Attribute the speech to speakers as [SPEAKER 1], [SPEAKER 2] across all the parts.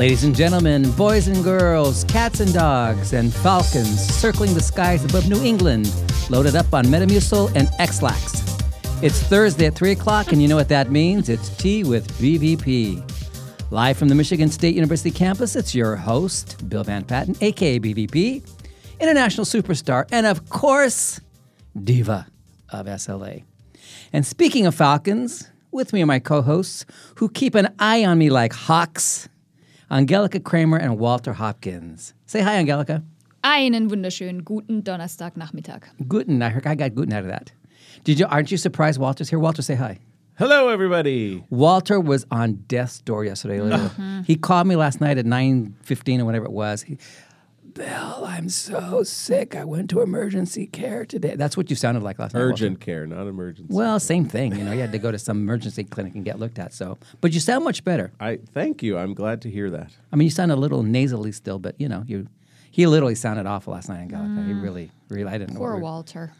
[SPEAKER 1] Ladies and gentlemen, boys and girls, cats and dogs, and falcons circling the skies above New England, loaded up on Metamucil and Ex-Lax. It's Thursday at 3 o'clock, and you know what that means? It's Tea with BVP. Live from the Michigan State University campus, it's your host, Bill Van Patten, aka BVP, international superstar, and of course, diva of SLA. And speaking of falcons, with me are my co hosts who keep an eye on me like hawks Angelica Kramer and Walter Hopkins. Say hi, Angelica.
[SPEAKER 2] Einen wunderschönen guten Donnerstagnachmittag.
[SPEAKER 1] Guten. I heard I got guten out of that. Did you? Aren't you surprised Walter's here? Walter, say hi.
[SPEAKER 3] Hello, everybody.
[SPEAKER 1] Walter was on death's door yesterday. Mm-hmm. He called me last night at nine fifteen or whatever it was. He, Bill, I'm so sick. I went to emergency care today. That's what you sounded like last night. Walter.
[SPEAKER 3] Urgent care, not emergency.
[SPEAKER 1] Well, same thing. You know, you had to go to some emergency clinic and get looked at. So, but you sound much better.
[SPEAKER 3] I thank you. I'm glad to hear that.
[SPEAKER 1] I mean, you sound a little nasally still, but you know, you he literally sounded awful last night, Angelica. He mm. really, really, I didn't know.
[SPEAKER 2] Poor
[SPEAKER 1] what we-
[SPEAKER 2] Walter.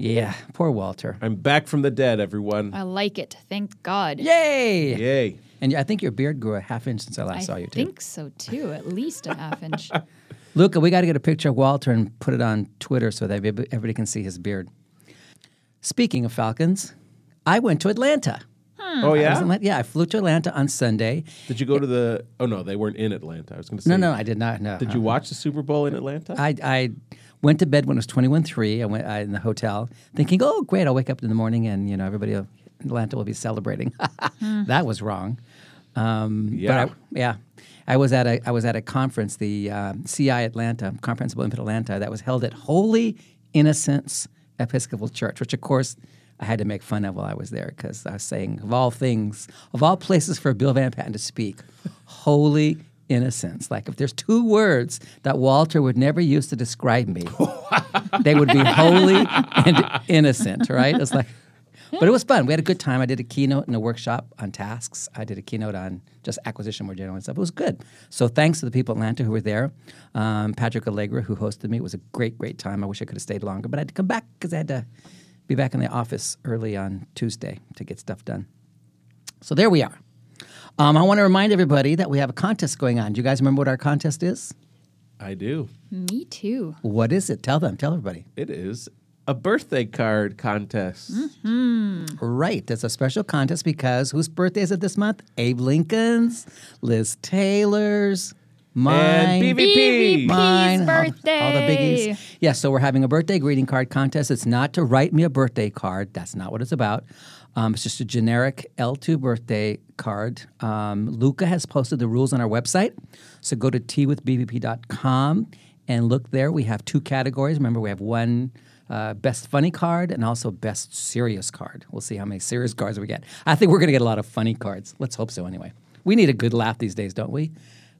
[SPEAKER 1] Yeah, poor Walter.
[SPEAKER 3] I'm back from the dead, everyone.
[SPEAKER 2] I like it. Thank God.
[SPEAKER 1] Yay!
[SPEAKER 3] Yay.
[SPEAKER 1] And I think your beard grew a half inch since I last
[SPEAKER 2] I
[SPEAKER 1] saw you too.
[SPEAKER 2] I think so too. At least a half inch.
[SPEAKER 1] Luca, we got to get a picture of Walter and put it on Twitter so that everybody everybody can see his beard. Speaking of Falcons, I went to Atlanta.
[SPEAKER 3] Oh
[SPEAKER 1] I
[SPEAKER 3] yeah.
[SPEAKER 1] Atlanta- yeah, I flew to Atlanta on Sunday.
[SPEAKER 3] Did you go to the? Oh no, they weren't in Atlanta. I was going to say.
[SPEAKER 1] No, no, I did not. No.
[SPEAKER 3] Did you watch the Super Bowl in Atlanta?
[SPEAKER 1] I, I went to bed when it was 21-3. I went I, in the hotel thinking, oh, great, I'll wake up in the morning and, you know, everybody in Atlanta will be celebrating. that was wrong. Um,
[SPEAKER 3] Yeah.
[SPEAKER 1] But I, yeah. I was at a I was at a conference, the um, CI Atlanta, Conference Comprehensible Input Atlanta, that was held at Holy Innocents Episcopal Church, which of course I had to make fun of while I was there because I was saying, of all things, of all places for Bill Van Patten to speak, Holy Innocents. Like if there's two words that Walter would never use to describe me, they would be holy and innocent, right? It's like, but it was fun. We had a good time. I did a keynote and a workshop on tasks. I did a keynote on just acquisition more general and stuff. It was good. So thanks to the people in Atlanta who were there. Um, Patrick Allegra, who hosted me, it was a great, great time. I wish I could have stayed longer, but I had to come back because I had to be back in the office early on Tuesday to get stuff done. So there we are. Um, I want to remind everybody that we have a contest going on. Do you guys remember what our contest is?
[SPEAKER 3] I do.
[SPEAKER 2] Me too.
[SPEAKER 1] What is it? Tell them. Tell everybody.
[SPEAKER 3] It is a birthday card contest.
[SPEAKER 1] Right. It's a special contest because whose birthday is it this month? Abe Lincoln's, Liz Taylor's, mine.
[SPEAKER 3] And BVP.
[SPEAKER 1] Mine, all- All, the
[SPEAKER 2] birthday.
[SPEAKER 1] biggies. Yeah, so we're having a birthday greeting card contest. It's not to write me a birthday card. That's not what it's about. Um, it's just a generic L2 birthday card. Um, Luca has posted the rules on our website. So go to teawithbvp.com and look there. We have two categories. Remember, we have one uh, best funny card and also best serious card. We'll see how many serious cards we get. I think we're going to get a lot of funny cards. Let's hope so anyway. We need a good laugh these days, don't we?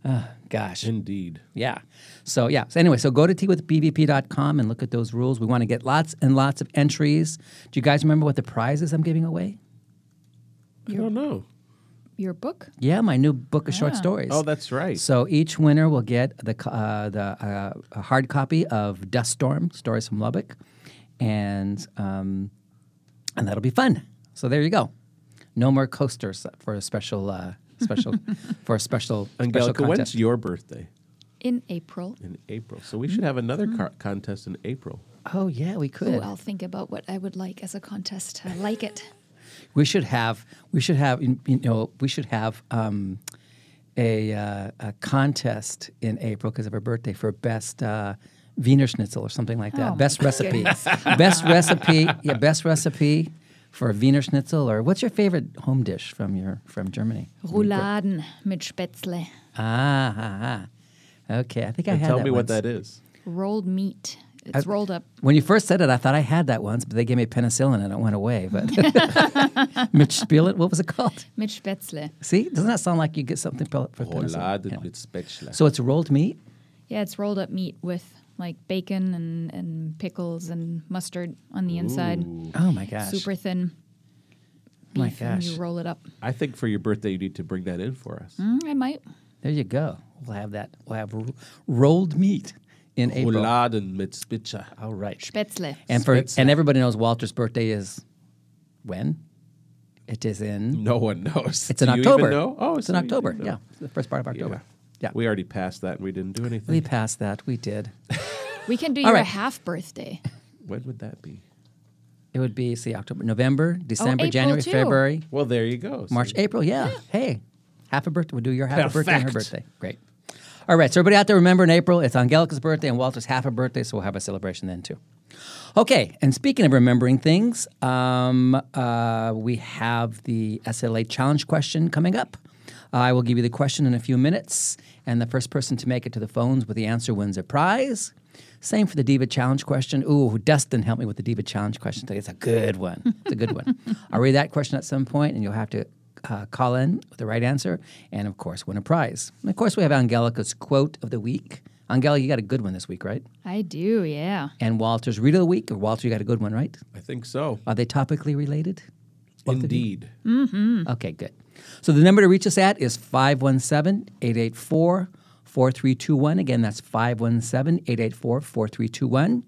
[SPEAKER 1] Uh, gosh.
[SPEAKER 3] Indeed.
[SPEAKER 1] Yeah. So yeah. So anyway, so go to teawithbvp.com and look at those rules. We want to get lots and lots of entries. Do you guys remember what the prizes I'm giving away?
[SPEAKER 3] I don't know.
[SPEAKER 2] Your book?
[SPEAKER 1] Yeah, my new book of short stories.
[SPEAKER 3] Oh, that's right.
[SPEAKER 1] So each winner will get the co- uh, the uh, a hard copy of Dust Storm: Stories from Lubbock, and um, and that'll be fun. So there you go. No more coasters for a special uh, special for a special special
[SPEAKER 3] Angelica, when's your birthday?
[SPEAKER 2] In April.
[SPEAKER 3] In April. So we should have another car- contest in April.
[SPEAKER 1] oh yeah, we could.
[SPEAKER 2] Ooh, I'll think about what I would like as a contest. I like it.
[SPEAKER 1] We should have. We should have. You know. We should have um, a, uh, a contest in April because of her birthday for best uh, Wiener Schnitzel or something like that.
[SPEAKER 2] Oh,
[SPEAKER 1] best
[SPEAKER 2] my
[SPEAKER 1] recipe. best recipe. Yeah. Best recipe for a Wiener Schnitzel. Or what's your favorite home dish from your from Germany?
[SPEAKER 2] Rouladen mit Spätzle.
[SPEAKER 1] Ah, ah, ah. Okay. I think I
[SPEAKER 3] And
[SPEAKER 1] had
[SPEAKER 3] tell
[SPEAKER 1] that
[SPEAKER 3] me what that is.
[SPEAKER 2] Rolled meat. It's
[SPEAKER 1] I-
[SPEAKER 2] rolled up.
[SPEAKER 1] When you first said it, I thought I had that once, but they gave me penicillin and it went away. But Mitch Spiel it. What was it called?
[SPEAKER 2] Mit Spätzle.
[SPEAKER 1] See, doesn't that sound like you get something for for penicillin?
[SPEAKER 3] Roulade
[SPEAKER 1] Yeah.
[SPEAKER 3] mit Spätzle.
[SPEAKER 1] So it's rolled meat.
[SPEAKER 2] Yeah, it's rolled up meat with like bacon and, and pickles and mustard on the inside.
[SPEAKER 1] Oh my gosh!
[SPEAKER 2] Super thin.
[SPEAKER 1] My
[SPEAKER 2] beef, and
[SPEAKER 1] gosh.
[SPEAKER 2] you roll it up.
[SPEAKER 3] I think for your birthday, you need to bring that in for us.
[SPEAKER 2] Mm, I might.
[SPEAKER 1] There you go. We'll have that. We'll have ro- rolled meat. in April.
[SPEAKER 3] Rouladen mit Spitze.
[SPEAKER 1] All right.
[SPEAKER 2] Spätzle.
[SPEAKER 1] And for
[SPEAKER 3] Spätzle.
[SPEAKER 1] and everybody knows Walter's birthday is when? It is in.
[SPEAKER 3] No one knows.
[SPEAKER 1] It's in
[SPEAKER 3] Do you
[SPEAKER 1] October.
[SPEAKER 3] Even know? Oh,
[SPEAKER 1] it's
[SPEAKER 3] so
[SPEAKER 1] in October. Yeah, it's the first part of October. Yeah,
[SPEAKER 3] We already passed that and we didn't do anything.
[SPEAKER 1] we passed that. We did.
[SPEAKER 2] We can do
[SPEAKER 1] All
[SPEAKER 2] your
[SPEAKER 1] right.
[SPEAKER 2] half birthday.
[SPEAKER 3] when would that be?
[SPEAKER 1] It would be see October, November, December,
[SPEAKER 2] Oh,
[SPEAKER 1] January,
[SPEAKER 2] too.
[SPEAKER 1] February,
[SPEAKER 3] Well, there you go.
[SPEAKER 1] March, April. Yeah. Hey, half a birthday. We'll do your half a birthday and her birthday. Great. All right. So everybody out there, remember in April, it's Angelica's birthday and Walter's half a birthday, so we'll have a celebration then too. Okay. And speaking of remembering things, um, uh, we have the SLA challenge question coming up. I will give you the question in a few minutes, and the first person to make it to the phones with the answer wins a prize. Same for the Diva Challenge question. Ooh, Dustin helped me with the Diva Challenge question today. It's a good one. It's a good one. I'll read that question at some point, and you'll have to uh, call in with the right answer, and of course, win a prize. And of course, we have Angelica's quote of the week. Angela, you got a good one this week, right?
[SPEAKER 2] I do, yeah.
[SPEAKER 1] And Walter's read of the week, or Walter, you got a good one, right?
[SPEAKER 3] I think so.
[SPEAKER 1] Are they topically related? Both of you?
[SPEAKER 3] Indeed.
[SPEAKER 1] Okay, good. So the number to reach us at is 517 884 4321. Again, that's 517 884 4321.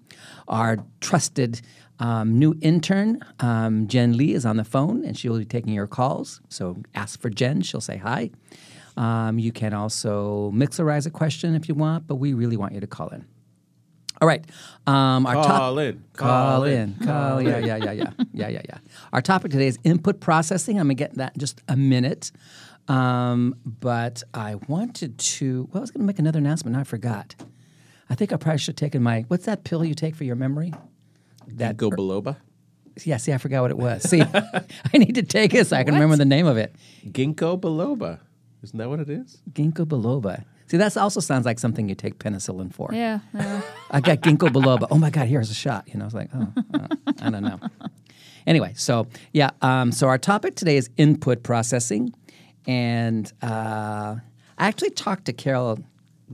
[SPEAKER 1] Our trusted um, new intern, um, Jen Lee, is on the phone and she will be taking your calls. So ask for Jen, she'll say hi. Um, you can also mixerize a question if you want, but we really want you to call in. All right. Um, our top-
[SPEAKER 3] Call in.
[SPEAKER 1] Call,
[SPEAKER 3] Call
[SPEAKER 1] in.
[SPEAKER 3] in.
[SPEAKER 1] Call. Yeah, yeah, yeah, yeah, yeah, yeah, yeah. Our topic today is input processing. I'm gonna get that in just a minute, um, but I wanted to. Well, I was gonna make another announcement. I forgot. I think I probably should have taken my. What's that pill you take for your memory? That
[SPEAKER 3] Go biloba.
[SPEAKER 1] yeah. See, I forgot what it was. See, I need to take it so I can remember the name of it.
[SPEAKER 3] Ginkgo biloba. Isn't that what it is?
[SPEAKER 1] Ginkgo biloba. See, that also sounds like something you take penicillin for.
[SPEAKER 2] Yeah. uh,
[SPEAKER 1] I got ginkgo biloba. But oh my God, here's a shot. You know, I was like, oh, uh, I don't know. Anyway, so yeah, um, so our topic today is input processing, and uh, I actually talked to Carol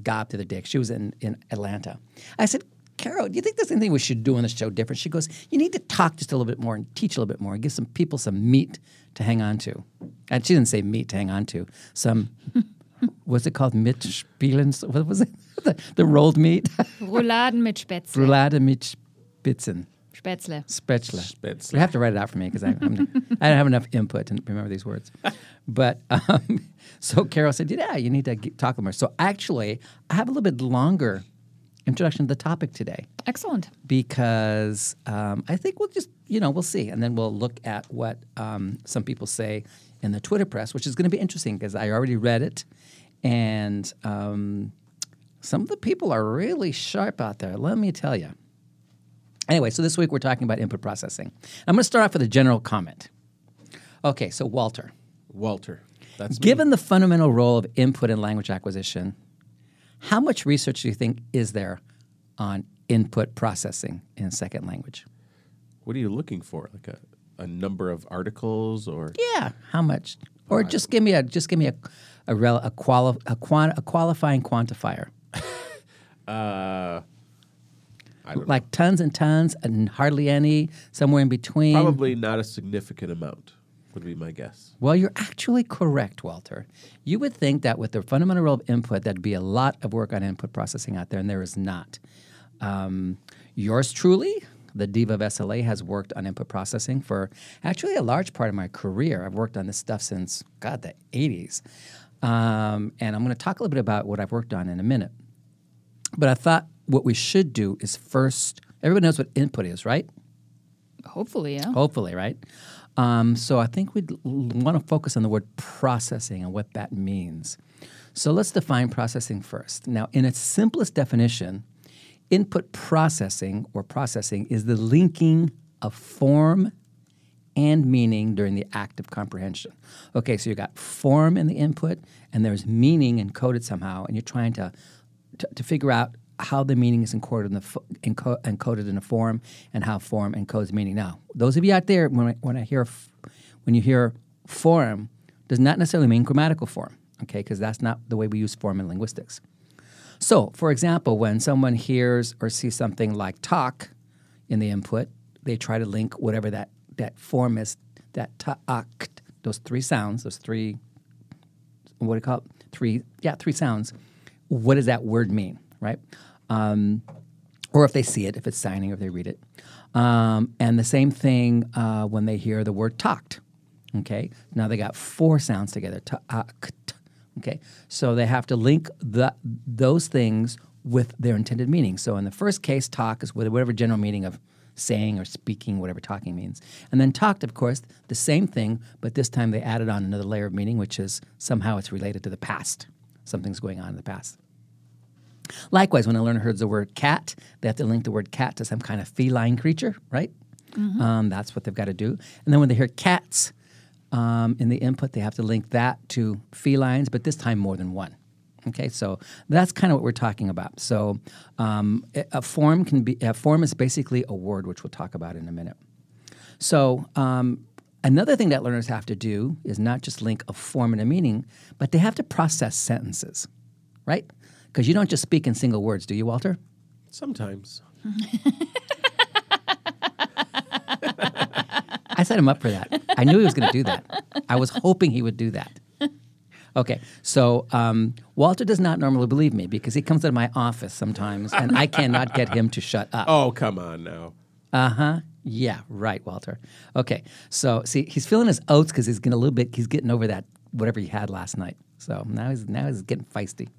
[SPEAKER 1] Gaab to the other day. She was in in Atlanta. I said. Carol, do you think there's anything we should do on the show different? She goes, You need to talk just a little bit more and teach a little bit more and give some people some meat to hang on to. And she didn't say meat to hang on to. Some, what's it called? Mitspielens? What was it? The, the rolled meat?
[SPEAKER 2] Rouladen mit Spätzle.
[SPEAKER 1] Roulade mit Spitzen.
[SPEAKER 2] Spätzle.
[SPEAKER 1] Spätzle.
[SPEAKER 3] Spätzle.
[SPEAKER 1] You have to write it out for me because I, I'm- I don't have enough input to remember these words. But um, so Carol said, "Yeah, you need to get, talk more." So actually, I have a little bit longer introduction to the topic today
[SPEAKER 2] Excellent.
[SPEAKER 1] because um, I think we'll just, you know, we'll see. And then we'll look at what um, some people say in the Twitter press, which is going to be interesting because I already read it. And um, some of the people are really sharp out there, let me tell you. Anyway, so this week we're talking about input processing. I'm going to start off with a general comment. Okay, so Walter,
[SPEAKER 3] Walter. That's me.
[SPEAKER 1] given the fundamental role of input in language acquisition, how much research do you think is there on input processing in second language?
[SPEAKER 3] What are you looking for? Like a, a number of articles or
[SPEAKER 1] Yeah, how much? Or just give me a just give me a a rel, a, quali, a, quan, a qualifying quantifier,
[SPEAKER 3] uh, I don't
[SPEAKER 1] like tons and tons and hardly any, somewhere in between.
[SPEAKER 3] probably not a significant amount would be my guess.
[SPEAKER 1] Well, you're actually correct, Walter. You would think that with the fundamental role of input, that'd be a lot of work on input processing out there, and there is not. Um, yours truly, the diva of SLA, has worked on input processing for actually a large part of my career. I've worked on this stuff since, God, the 80s. Um, and I'm going to talk a little bit about what I've worked on in a minute. But I thought what we should do is first, everybody knows what input is, right?
[SPEAKER 2] Hopefully, yeah.
[SPEAKER 1] Hopefully, right? Um, so I think we'd want to focus on the word processing and what that means. So let's define processing first. Now, in its simplest definition, input processing or processing is the linking of form and meaning during the act of comprehension. Okay, so you got form in the input, and there's meaning encoded somehow, and you're trying to to, to figure out how the meaning is encoded in the fo- enco- encoded in a form, and how form encodes meaning. Now, those of you out there, when I, when I hear f- when you hear form, does not necessarily mean grammatical form. Okay, because that's not the way we use form in linguistics. So, for example, when someone hears or sees something like talk in the input, they try to link whatever that, that form is, that ta'ak, those three sounds, those three, what do you call it? Three, yeah, three sounds. What does that word mean, right? Um, or if they see it, if it's signing, or if they read it. Um, and the same thing uh, when they hear the word talked. Okay, now they got four sounds together. Talked. Okay, so they have to link the, those things with their intended meaning. So in the first case, talk is whatever general meaning of saying or speaking, whatever talking means. And then talked, of course, the same thing, but this time they added on another layer of meaning, which is somehow it's related to the past. Something's going on in the past. Likewise, when a learner hears the word cat, they have to link the word cat to some kind of feline creature, right? Um, that's what they've got to do. And then when they hear cats um, in the input, they have to link that to felines, but this time more than one. Okay, so that's kind of what we're talking about. So um, a a form can be a form is basically a word, which we'll talk about in a minute. So um, another thing that learners have to do is not just link a form and a meaning, but they have to process sentences, right? Because you don't just speak in single words, do you, Walter?
[SPEAKER 3] Sometimes.
[SPEAKER 1] I set him up for that. I knew he was going to do that. I was hoping he would do that. Okay, so um, Walter does not normally believe me because he comes to my office sometimes, and I cannot get him to shut up.
[SPEAKER 3] Oh, come on now.
[SPEAKER 1] Uh huh. Yeah, right, Walter. Okay, so see, he's feeling his oats because he's getting a little bit. He's getting over that whatever he had last night. So now he's now he's getting feisty.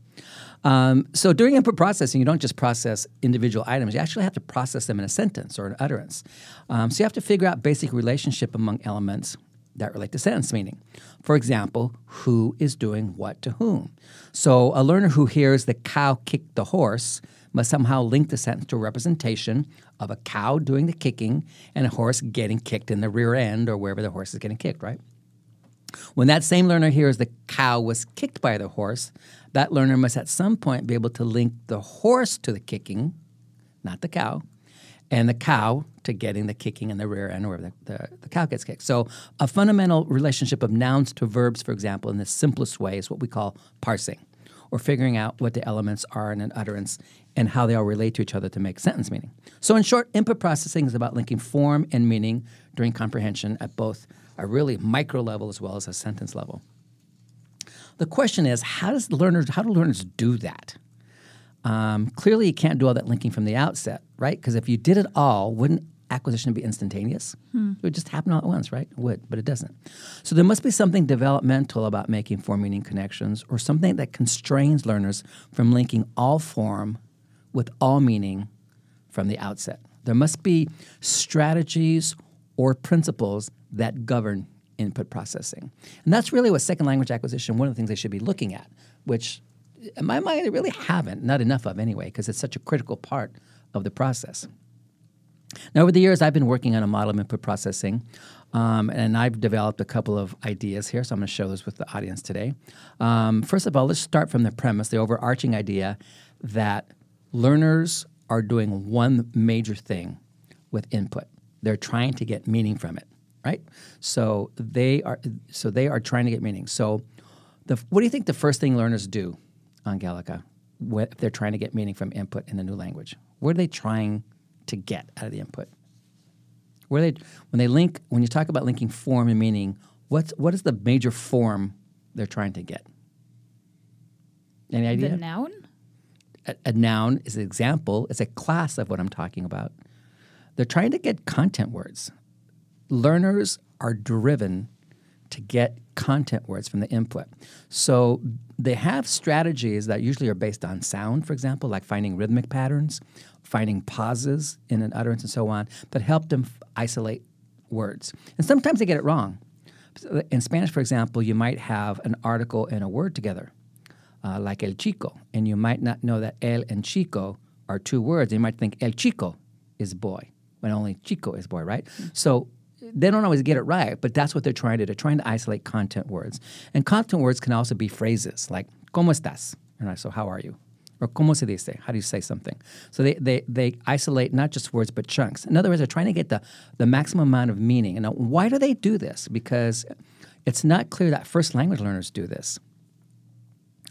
[SPEAKER 1] Um, so during input processing, you don't just process individual items. You actually have to process them in a sentence or an utterance. Um, so you have to figure out basic relationship among elements that relate to sentence meaning. For example, who is doing what to whom? So a learner who hears the cow kicked the horse must somehow link the sentence to a representation of a cow doing the kicking and a horse getting kicked in the rear end or wherever the horse is getting kicked, right? When that same learner hears the cow was kicked by the horse, that learner must at some point be able to link the horse to the kicking, not the cow, and the cow to getting the kicking in the rear end where the, the, the cow gets kicked. So, a fundamental relationship of nouns to verbs, for example, in the simplest way is what we call parsing, or figuring out what the elements are in an utterance and how they all relate to each other to make sentence meaning. So, in short, input processing is about linking form and meaning during comprehension at both a really micro level as well as a sentence level. The question is, how does learners how do learners do that? Um, clearly, you can't do all that linking from the outset, right? Because if you did it all, wouldn't acquisition be instantaneous? It would just happen all at once, right? It would, but it doesn't. So there must be something developmental about making form meaning connections, or something that constrains learners from linking all form with all meaning from the outset. There must be strategies or principles that govern input processing. And that's really what second language acquisition, one of the things they should be looking at, which in my mind they really haven't, not enough of anyway, because it's such a critical part of the process. Now, over the years, I've been working on a model of input processing, um, and I've developed a couple of ideas here, so I'm going to share those with the audience today. Um, first of all, let's start from the premise, the overarching idea that learners are doing one major thing with input. They're trying to get meaning from it, right? So they are so they are trying to get meaning. So, the, what do you think the first thing learners do, on wh- if they're trying to get meaning from input in the new language? What are they trying to get out of the input? Where they when they link when you talk about linking form and meaning, what's what is the major form they're trying to get? Any idea?
[SPEAKER 2] The noun?
[SPEAKER 1] a, a noun is an example, it's a class of what I'm talking about. They're trying to get content words. Learners are driven to get content words from the input. So they have strategies that usually are based on sound, for example, like finding rhythmic patterns, finding pauses in an utterance, and so on, that help them f- isolate words. And sometimes they get it wrong. In Spanish, for example, you might have an article and a word together uh, like el chico, and you might not know that el and chico are two words. You might think el chico is boy, when only chico is boy, right? So they don't always get it right, but that's what they're trying to do. They're trying to isolate content words, and content words can also be phrases like "cómo estás?" And I so how are you? Or "cómo se dice?" How do you say something? So they, they, they isolate not just words but chunks. In other words, they're trying to get the, the maximum amount of meaning. And now, why do they do this? Because it's not clear that first language learners do this.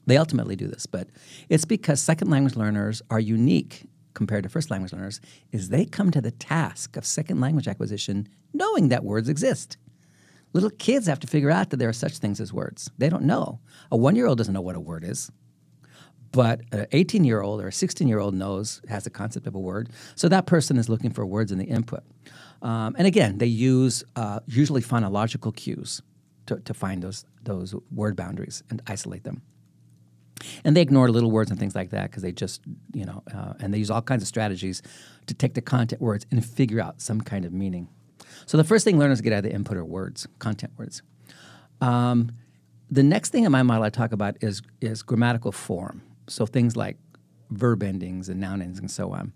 [SPEAKER 1] They ultimately do this, but it's because second language learners are unique compared to first language learners is they come to the task of second language acquisition knowing that words exist. Little kids have to figure out that there are such things as words. They don't know. A 1-year-old doesn't know what a word is. but an 18 year old or a 16 year old knows, has a concept of a word. So that person is looking for words in the input. Um, and again, they use uh, usually phonological cues to, to find those, those word boundaries and isolate them. And they ignore little words and things like that because they just, you know, uh, and they use all kinds of strategies to take the content words and figure out some kind of meaning. So the first thing learners get out of the input are words, content words. Um, the next thing in my model I talk about is is grammatical form. So things like verb endings and noun endings and so on.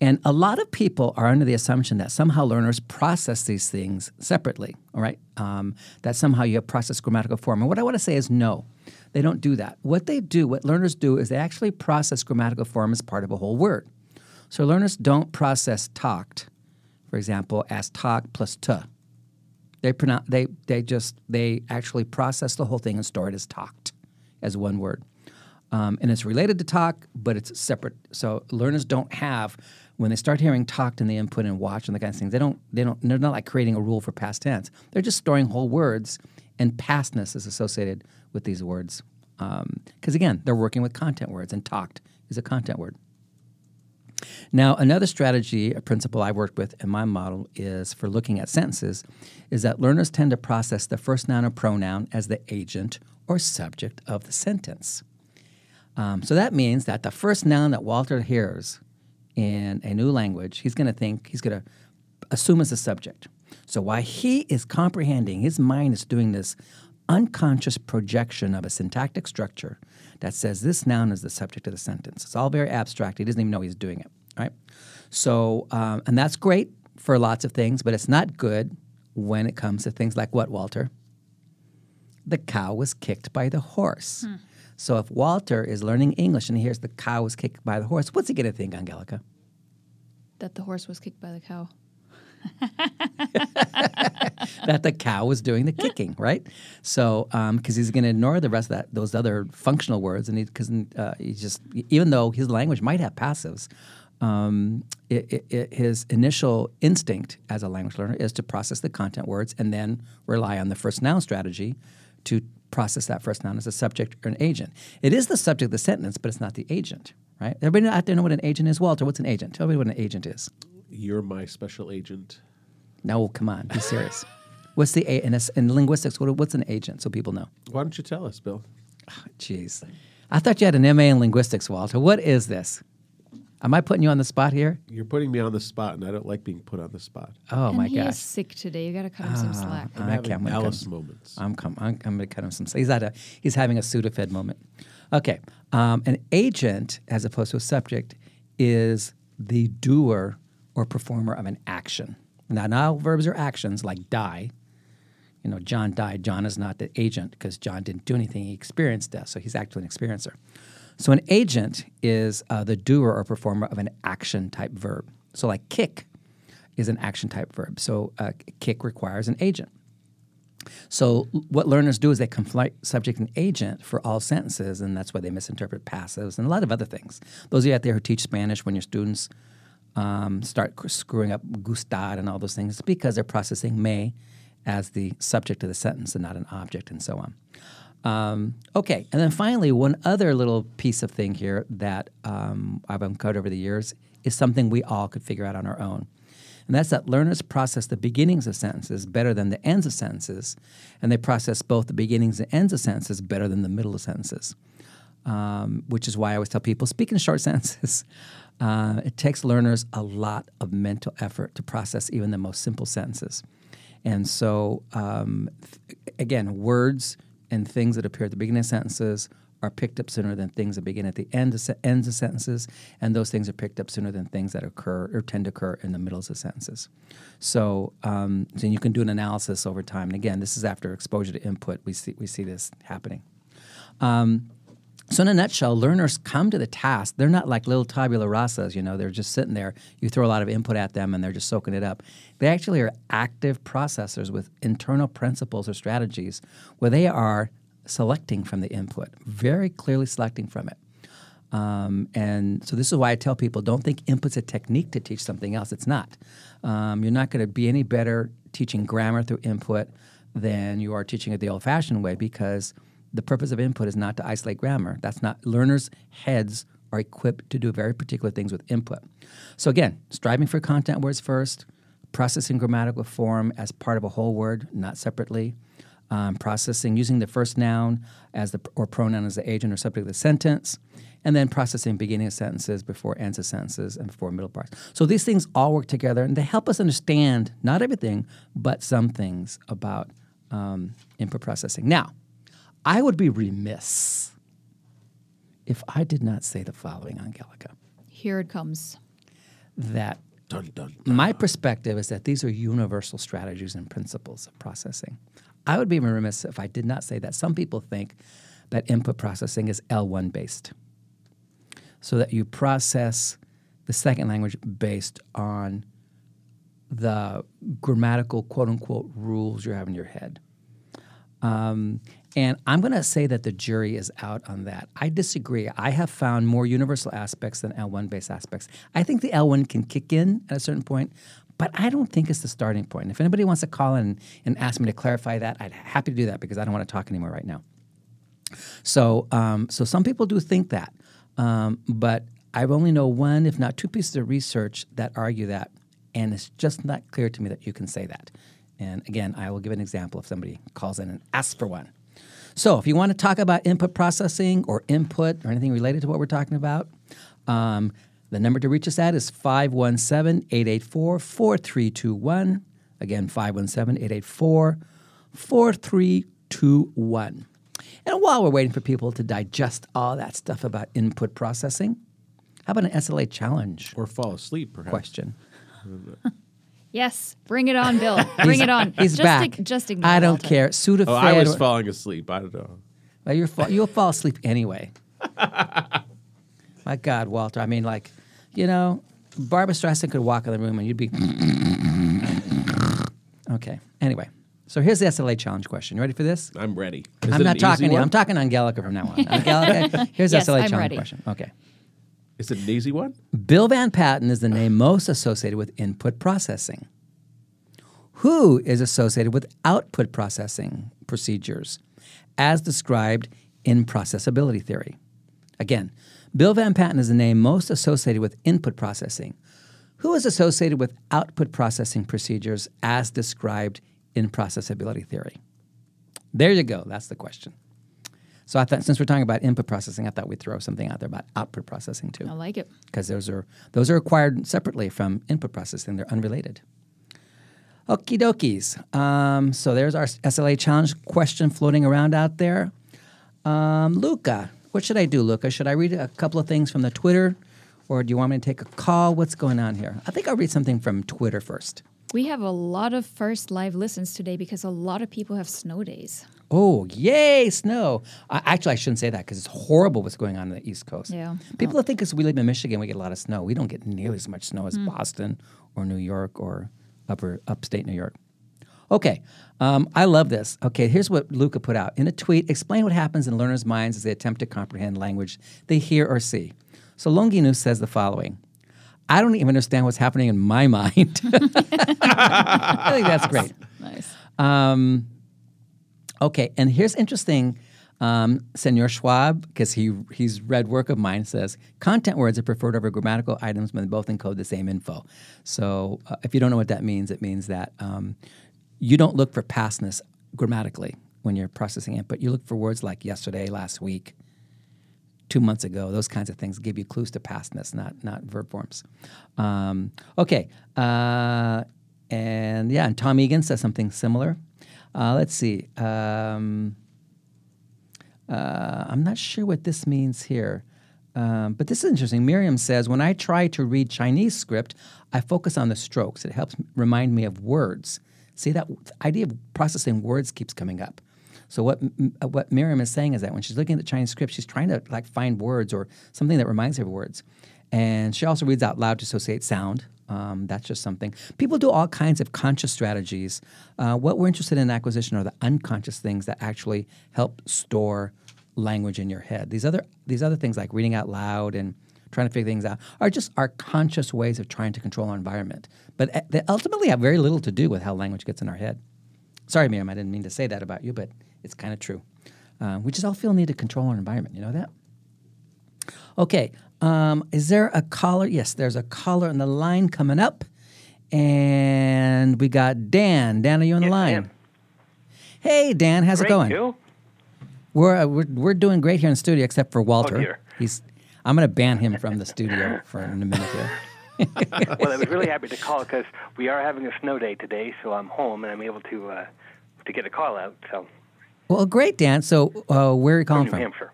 [SPEAKER 1] And a lot of people are under the assumption that somehow learners process these things separately, all right? Um, that somehow you have processed grammatical form. And what I want to say is no, they don't do that. What they do, what learners do, is they actually process grammatical form as part of a whole word. So learners don't process talked, for example, as talk plus t. They, pronounce, they, they just, they actually process the whole thing and store it as talked, as one word. Um, and it's related to talk, but it's separate. So learners don't have when they start hearing talked in the input and watch and the kind of things. They don't. They don't. They're not like creating a rule for past tense. They're just storing whole words, and pastness is associated with these words. Because um, again, they're working with content words, and talked is a content word. Now, another strategy, a principle I worked with in my model is for looking at sentences, is that learners tend to process the first noun or pronoun as the agent or subject of the sentence. Um, so that means that the first noun that Walter hears in a new language, he's going to think, he's going to assume as a subject. So while he is comprehending, his mind is doing this unconscious projection of a syntactic structure that says this noun is the subject of the sentence. It's all very abstract. He doesn't even know he's doing it, right? So, um, and that's great for lots of things, but it's not good when it comes to things like what, Walter? The cow was kicked by the horse. Hmm. So if Walter is learning English and he hears the cow was kicked by the horse, what's he going to think, Angelica?
[SPEAKER 2] That the horse was kicked by the cow.
[SPEAKER 1] that the cow was doing the kicking, right? So, because um, he's going to ignore the rest of that, those other functional words, and because he, uh, he just, even though his language might have passives, um, it, it, it, his initial instinct as a language learner is to process the content words and then rely on the first noun strategy to process that first noun as a subject or an agent. It is the subject of the sentence, but it's not the agent, right? Everybody out there know what an agent is? Walter, what's an agent? Tell me what an agent is.
[SPEAKER 3] You're my special agent.
[SPEAKER 1] No, come on, be serious. what's the a- in, a, in linguistics? What, what's an agent? So people know.
[SPEAKER 3] Why don't you tell us, Bill?
[SPEAKER 1] Jeez, oh, I thought you had an MA in linguistics, Walter. What is this? Am I putting you on the spot here?
[SPEAKER 3] You're putting me on the spot, and I don't like being put on the spot.
[SPEAKER 1] Oh
[SPEAKER 2] and
[SPEAKER 1] my
[SPEAKER 2] he
[SPEAKER 1] gosh!
[SPEAKER 2] is sick today. You got to cut him some
[SPEAKER 1] Ah,
[SPEAKER 2] slack.
[SPEAKER 3] I'm
[SPEAKER 1] I
[SPEAKER 3] having
[SPEAKER 1] can't- I'm gonna
[SPEAKER 3] Alice
[SPEAKER 1] cut-
[SPEAKER 3] moments.
[SPEAKER 1] I'm come. I'm, I'm going to cut him some. He's at a. He's having a Sudafed moment. Okay, um, an agent, as opposed to a subject, is the doer or performer of an action. Now, not all verbs are actions, like die. You know, John died. John is not the agent because John didn't do anything. He experienced death, so he's actually an experiencer. So an agent is uh, the doer or performer of an action type verb. So like kick is an action type verb. So uh, kick requires an agent. So what learners do is they conflate subject and agent for all sentences, and that's why they misinterpret passives and a lot of other things. Those of you out there who teach Spanish, when your students um, start screwing up gustar and all those things, because they're processing me as the subject of the sentence and not an object, and so on. Um, okay, and then finally, one other little piece of thing here that um, I've uncovered over the years is something we all could figure out on our own. And that's that learners process the beginnings of sentences better than the ends of sentences, and they process both the beginnings and ends of sentences better than the middle of sentences. Um, which is why I always tell people speak in short sentences. Uh, it takes learners a lot of mental effort to process even the most simple sentences. And so, um, th- again, words and things that appear at the beginning of sentences are picked up sooner than things that begin at the end of se- ends of sentences, and those things are picked up sooner than things that occur or tend to occur in the middles of sentences. So, um, so you can do an analysis over time. And again, this is after exposure to input. We see we see this happening. Um, so, in a nutshell, learners come to the task. They're not like little tabula rasas, you know, they're just sitting there. You throw a lot of input at them and they're just soaking it up. They actually are active processors with internal principles or strategies where they are selecting from the input, very clearly selecting from it. Um, and so this is why I tell people don't think input's a technique to teach something else. It's not. Um, you're not going to be any better teaching grammar through input than you are teaching it the old fashioned way because the purpose of input is not to isolate grammar. That's not learners' heads are equipped to do very particular things with input. So again, striving for content words first, processing grammatical form as part of a whole word, not separately. Um, processing using the first noun as the or pronoun as the agent or subject of the sentence, and then processing beginning of sentences before ends of sentences and before middle parts. So these things all work together, and they help us understand not everything, but some things about um, input processing. Now, I would be remiss if I did not say the following, Angelica,
[SPEAKER 2] Here it comes.
[SPEAKER 1] that
[SPEAKER 3] Dun, dun.
[SPEAKER 1] my perspective is that these are universal strategies and principles of processing. I would be remiss if I did not say that some people think that input processing is L1 based. So that you process the second language based on the grammatical quote unquote rules you have in your head. Um, and I'm going to say that the jury is out on that. I disagree. I have found more universal aspects than L1 based aspects. I think the L1 can kick in at a certain point, but I don't think it's the starting point. If anybody wants to call in and ask me to clarify that, I'd happy to do that because I don't want to talk anymore right now. So, um, so some people do think that, um, but I only know one, if not two pieces of research that argue that, and it's just not clear to me that you can say that. And again, I will give an example if somebody calls in and asks for one. So, if you want to talk about input processing or input or anything related to what we're talking about, um, the number to reach us at is 517 884 4321. Again, 517 884 4321. And while we're waiting for people to digest all that stuff about input processing, how about an SLA challenge
[SPEAKER 3] Or fall asleep, perhaps.
[SPEAKER 1] question?
[SPEAKER 2] Yes, bring it on, Bill. Bring it on.
[SPEAKER 1] He's
[SPEAKER 2] just
[SPEAKER 1] back.
[SPEAKER 2] ig- just ignore
[SPEAKER 1] I don't
[SPEAKER 2] Walter.
[SPEAKER 1] care. Sudafed.
[SPEAKER 3] Oh, I was falling asleep. I don't know.
[SPEAKER 1] Well, you're fall, you'll fall asleep anyway. My God, Walter. I mean, like, you know, Barbara Streisand could walk in the room and you'd be. okay. Anyway, so here's the SLA challenge question. You ready for this?
[SPEAKER 3] I'm ready. Is
[SPEAKER 1] I'm not talking to you. I'm talking to Angelica from now on. Angelica, here's the
[SPEAKER 2] Yes,
[SPEAKER 1] SLA
[SPEAKER 2] I'm
[SPEAKER 1] challenge
[SPEAKER 2] ready.
[SPEAKER 1] question. Okay.
[SPEAKER 3] Is it an easy one?
[SPEAKER 1] Bill Van Patten is the name most associated with input processing. Who is associated with output processing procedures, as described in processability theory? Again, Bill Van Patten is the name most associated with input processing. Who is associated with output processing procedures, as described in processability theory? There you go. That's the question. So I thought, since we're talking about input processing, I thought we'd throw something out there about output processing too
[SPEAKER 2] I like it.
[SPEAKER 1] because those are those are acquired separately from input processing. They're unrelated. Okie dokies. Um, so there's our SLA challenge question floating around out there. Um, Luca, what should I do, Luca? Should I read a couple of things from the Twitter, or do you want me to take a call? What's going on here? I think I'll read something from Twitter first.
[SPEAKER 2] We have a lot of first live listens today because a lot of people have snow days.
[SPEAKER 1] Oh, yay, snow. I, actually, I shouldn't say that because it's horrible what's going on in the East Coast.
[SPEAKER 2] Yeah.
[SPEAKER 1] People think because we live in Michigan, we get a lot of snow. We don't get nearly as much snow as Boston or New York or upper upstate New York. Okay, um, I love this. Okay, here's what Luca put out in a tweet. Explain what happens in learners' minds as they attempt to comprehend language they hear or see. So Longinus says the following. I don't even understand what's happening in my mind. I think that's great.
[SPEAKER 2] Nice.
[SPEAKER 1] Um, okay, and here's interesting. Um, Senor Schwab, because he he's read work of mine, says content words are preferred over grammatical items when they both encode the same info. So uh, if you don't know what that means, it means that um, you don't look for pastness grammatically when you're processing input. You look for words like yesterday, last week, two months ago. Those kinds of things give you clues to pastness, not not verb forms. Um, okay, uh, and yeah, and Tom Egan says something similar. Uh, let's see. Um, uh, I'm not sure what this means here. Um, but this is interesting. Miriam says, when I try to read Chinese script, I focus on the strokes. It helps remind me of words. See, that idea of processing words keeps coming up. So what uh, what Miriam is saying is that when she's looking at the Chinese script, she's trying to like find words or something that reminds her of words. And she also reads out loud to associate sound. Um, that's just something. People do all kinds of conscious strategies. Uh, what we're interested in acquisition are the unconscious things that actually help store language in your head. These other these other things like reading out loud and trying to figure things out are just our conscious ways of trying to control our environment. But uh, they ultimately have very little to do with how language gets in our head. Sorry, Miriam, I didn't mean to say that about you, but it's kind of true. Uh, we just all feel need to control our environment. You know that? Okay. Um, is there a caller? Yes, there's a caller on the line coming up. And we got Dan. Dan, are you on the line?
[SPEAKER 4] Dan.
[SPEAKER 1] Hey, Dan, how's
[SPEAKER 4] Great,
[SPEAKER 1] it going?
[SPEAKER 4] you?
[SPEAKER 1] We're, uh, we're we're doing great here in the studio, except for Walter.
[SPEAKER 4] Oh.
[SPEAKER 1] He's I'm going to ban him from the studio for in a minute here.
[SPEAKER 4] well, I was really happy to call because we are having a snow day today, so I'm home and I'm able to uh, to get a call out. So
[SPEAKER 1] Well, great, Dan. So, uh, where are you calling from
[SPEAKER 4] New
[SPEAKER 1] from?
[SPEAKER 4] Hampshire.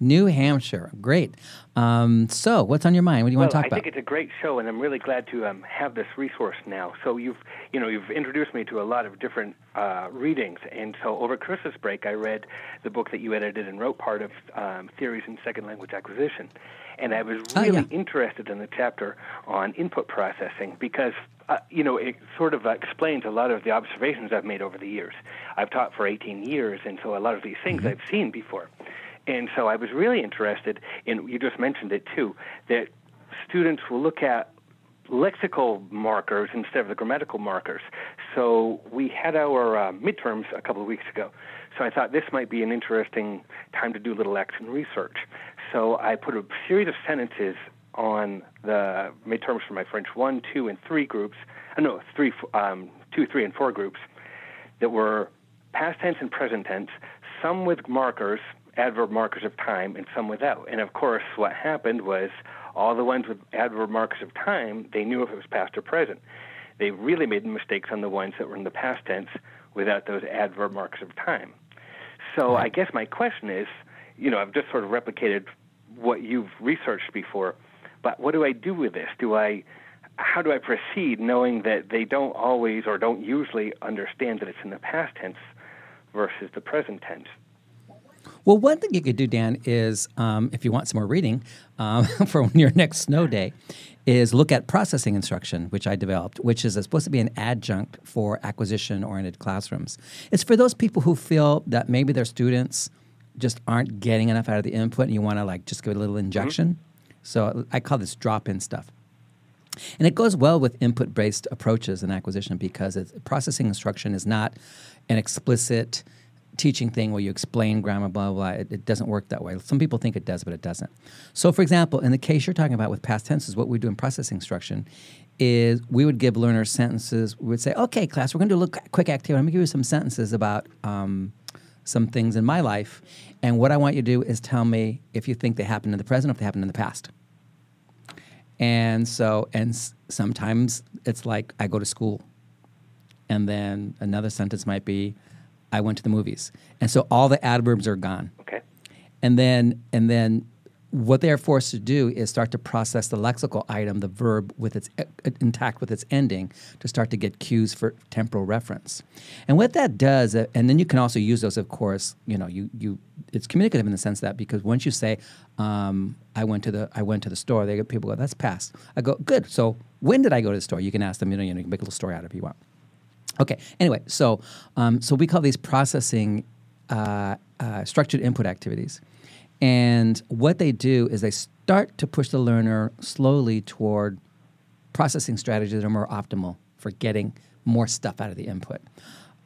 [SPEAKER 1] New Hampshire. Great. Um, so, what's on your mind? What do you
[SPEAKER 4] well,
[SPEAKER 1] want to talk
[SPEAKER 4] I
[SPEAKER 1] about?
[SPEAKER 4] I think it's a great show, and I'm really glad to um, have this resource now. So you've, you know, you've introduced me to a lot of different uh, readings, and so over Christmas break, I read the book that you edited and wrote part of um, Theories in Second Language Acquisition, and I was
[SPEAKER 1] Oh,
[SPEAKER 4] really
[SPEAKER 1] yeah.
[SPEAKER 4] interested in the chapter on input processing because. Uh, you know, it sort of explains a lot of the observations I've made over the years. I've taught for 18 years, and so a lot of these things
[SPEAKER 1] Mm-hmm.
[SPEAKER 4] I've seen before. And so I was really interested in, you just mentioned it too, that students will look at lexical markers instead of the grammatical markers. So we had our uh, midterms a couple of weeks ago. So I thought this might be an interesting time to do a little action research. So I put a series of sentences on the midterms for my French 1, 2, and 3 groups. Uh, no, three, um, 2, 3, and 4 groups that were past tense and present tense, some with markers, adverb markers of time, and some without. And of course, what happened was all the ones with adverb markers of time, they knew if it was past or present. They really made mistakes on the ones that were in the past tense without those adverb markers of time. So I guess my question is, you know, I've just sort of replicated what you've researched before, but what do I do with this? Do I how do I proceed knowing that they don't always or don't usually understand that it's in the past tense versus the present tense?
[SPEAKER 1] Well, one thing you could do, Dan, is um, if you want some more reading um, for your next snow day, is look at processing instruction, which I developed, which is supposed to be an adjunct for acquisition-oriented classrooms. It's for those people who feel that maybe their students just aren't getting enough out of the input, and you want to like just give it a little injection. So I call this drop-in stuff. And it goes well with input based approaches in acquisition because it's, processing instruction is not an explicit teaching thing where you explain grammar, blah, blah, blah. It, it doesn't work that way. Some people think it does, but it doesn't. So, for example, in the case you're talking about with past tenses, what we do in processing instruction is we would give learners sentences. We would say, okay, class, we're going to do a little quick activity. I'm going to give you some sentences about um, some things in my life. And what I want you to do is tell me if you think they happened in the present or if they happened in the past. And so, and s- sometimes it's like I go to school, and then another sentence might be, I went to the movies, and so all the adverbs are gone.
[SPEAKER 4] Okay.
[SPEAKER 1] And then, and then, what they are forced to do is start to process the lexical item, the verb, with its uh, intact with its ending, to start to get cues for temporal reference. And what that does, uh, and then you can also use those, of course. You know, you you it's communicative in the sense that because once you say, um, "I went to the I went to the store," they people go, "That's past." I go, "Good." So when did I go to the store? You can ask them. You know, you, know, you can make a little story out of it if you want. Okay. Anyway, so um, so we call these processing uh, uh, structured input activities, and what they do is they start to push the learner slowly toward processing strategies that are more optimal for getting more stuff out of the input.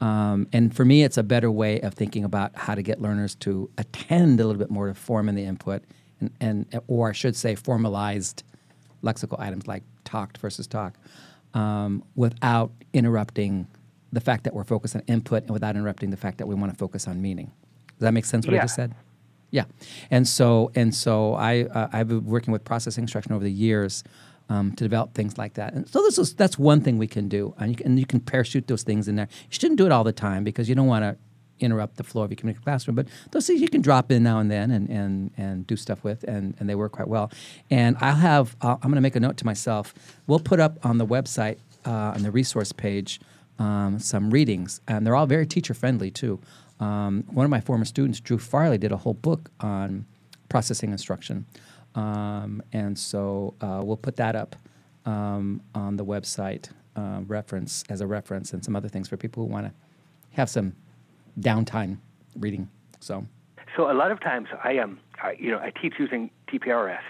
[SPEAKER 1] Um, and for me, it's a better way of thinking about how to get learners to attend a little bit more to form in the input, and, and or I should say, formalized lexical items like talked versus talk, um, without interrupting the fact that we're focused on input and without interrupting the fact that we want to focus on meaning. Does that make sense? What I just said? Yeah, and so and so I uh, I've been working with processing instruction over the years um, to develop things like that. And so this is that's one thing we can do, and you can, and you can parachute those things in there. You shouldn't do it all the time because you don't want to interrupt the flow of your community classroom. But those things you can drop in now and then and and, and do stuff with, and, and they work quite well. And I'll have uh, I'm going to make a note to myself. We'll put up on the website uh, on the resource page um, some readings, and they're all very teacher friendly too. Um, one of my former students, Drew Farley, did a whole book on processing instruction, um, and so uh, we'll put that up um, on the website uh, reference as a reference, and some other things for people who want to have some downtime reading. So
[SPEAKER 4] So a lot of times I um I, you know I teach using TPRS,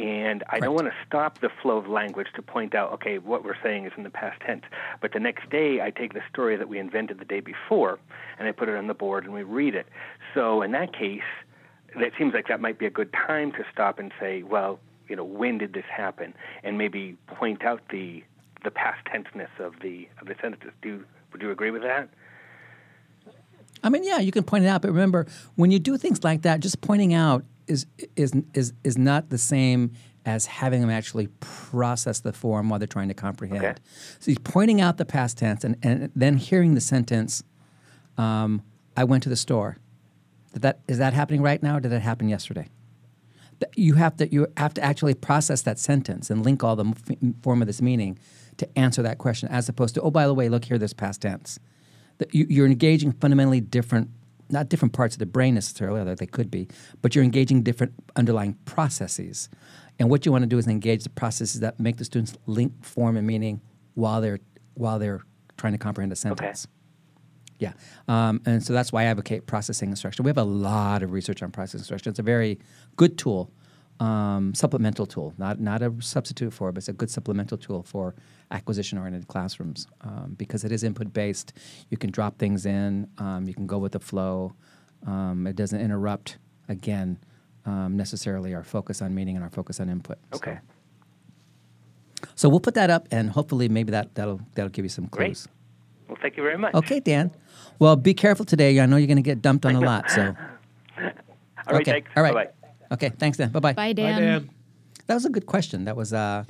[SPEAKER 4] And I don't want to stop the flow of language to point out, okay, what we're saying is in the past tense. But the next day, I take the story that we invented the day before and I put it on the board and we read it. So in that case, that seems like that might be a good time to stop and say, well, you know, when did this happen? And maybe point out the the past tenseness of the of the sentences. Do you, would you agree with that?
[SPEAKER 1] I mean, yeah, you can point it out, but remember, when you do things like that, just pointing out is is is is not the same as having them actually process the form while they're trying to comprehend.
[SPEAKER 4] Okay.
[SPEAKER 1] So he's pointing out the past tense and, and then hearing the sentence, um, I went to the store. Did that, is that happening right now or did that happen yesterday? You have, to, you have to actually process that sentence and link all the form of this meaning to answer that question as opposed to, oh, by the way, look here, there's past tense. That you, you're engaging fundamentally different, not different parts of the brain necessarily, although they could be, but you're engaging different underlying processes. And what you want to do is engage the processes that make the students link form and meaning while they're while they're trying to comprehend a sentence. Yeah, um, and so that's why I advocate processing instruction. We have a lot of research on processing instruction. It's a very good tool, um, supplemental tool, not not a substitute for, it, but it's a good supplemental tool for acquisition-oriented classrooms um, because it is input-based. You can drop things in. Um, you can go with the flow. Um, it doesn't interrupt again um, necessarily our focus on meaning and our focus on input. So-
[SPEAKER 4] Okay.
[SPEAKER 1] So, we'll put that up, and hopefully, maybe that that'll that'll give you some clues.
[SPEAKER 4] Great.
[SPEAKER 1] clues.
[SPEAKER 4] Well, thank you very much.
[SPEAKER 1] Okay, Dan. Well, be careful today. I know you're going to get dumped on a lot. So,
[SPEAKER 4] All right,
[SPEAKER 1] okay,
[SPEAKER 4] thanks.
[SPEAKER 1] all right.
[SPEAKER 4] Bye-bye.
[SPEAKER 1] Okay, thanks, Dan. Bye bye.
[SPEAKER 2] Bye, Dan.
[SPEAKER 3] Bye,
[SPEAKER 2] Dan.
[SPEAKER 3] Dan.
[SPEAKER 1] That was a good question. That was uh,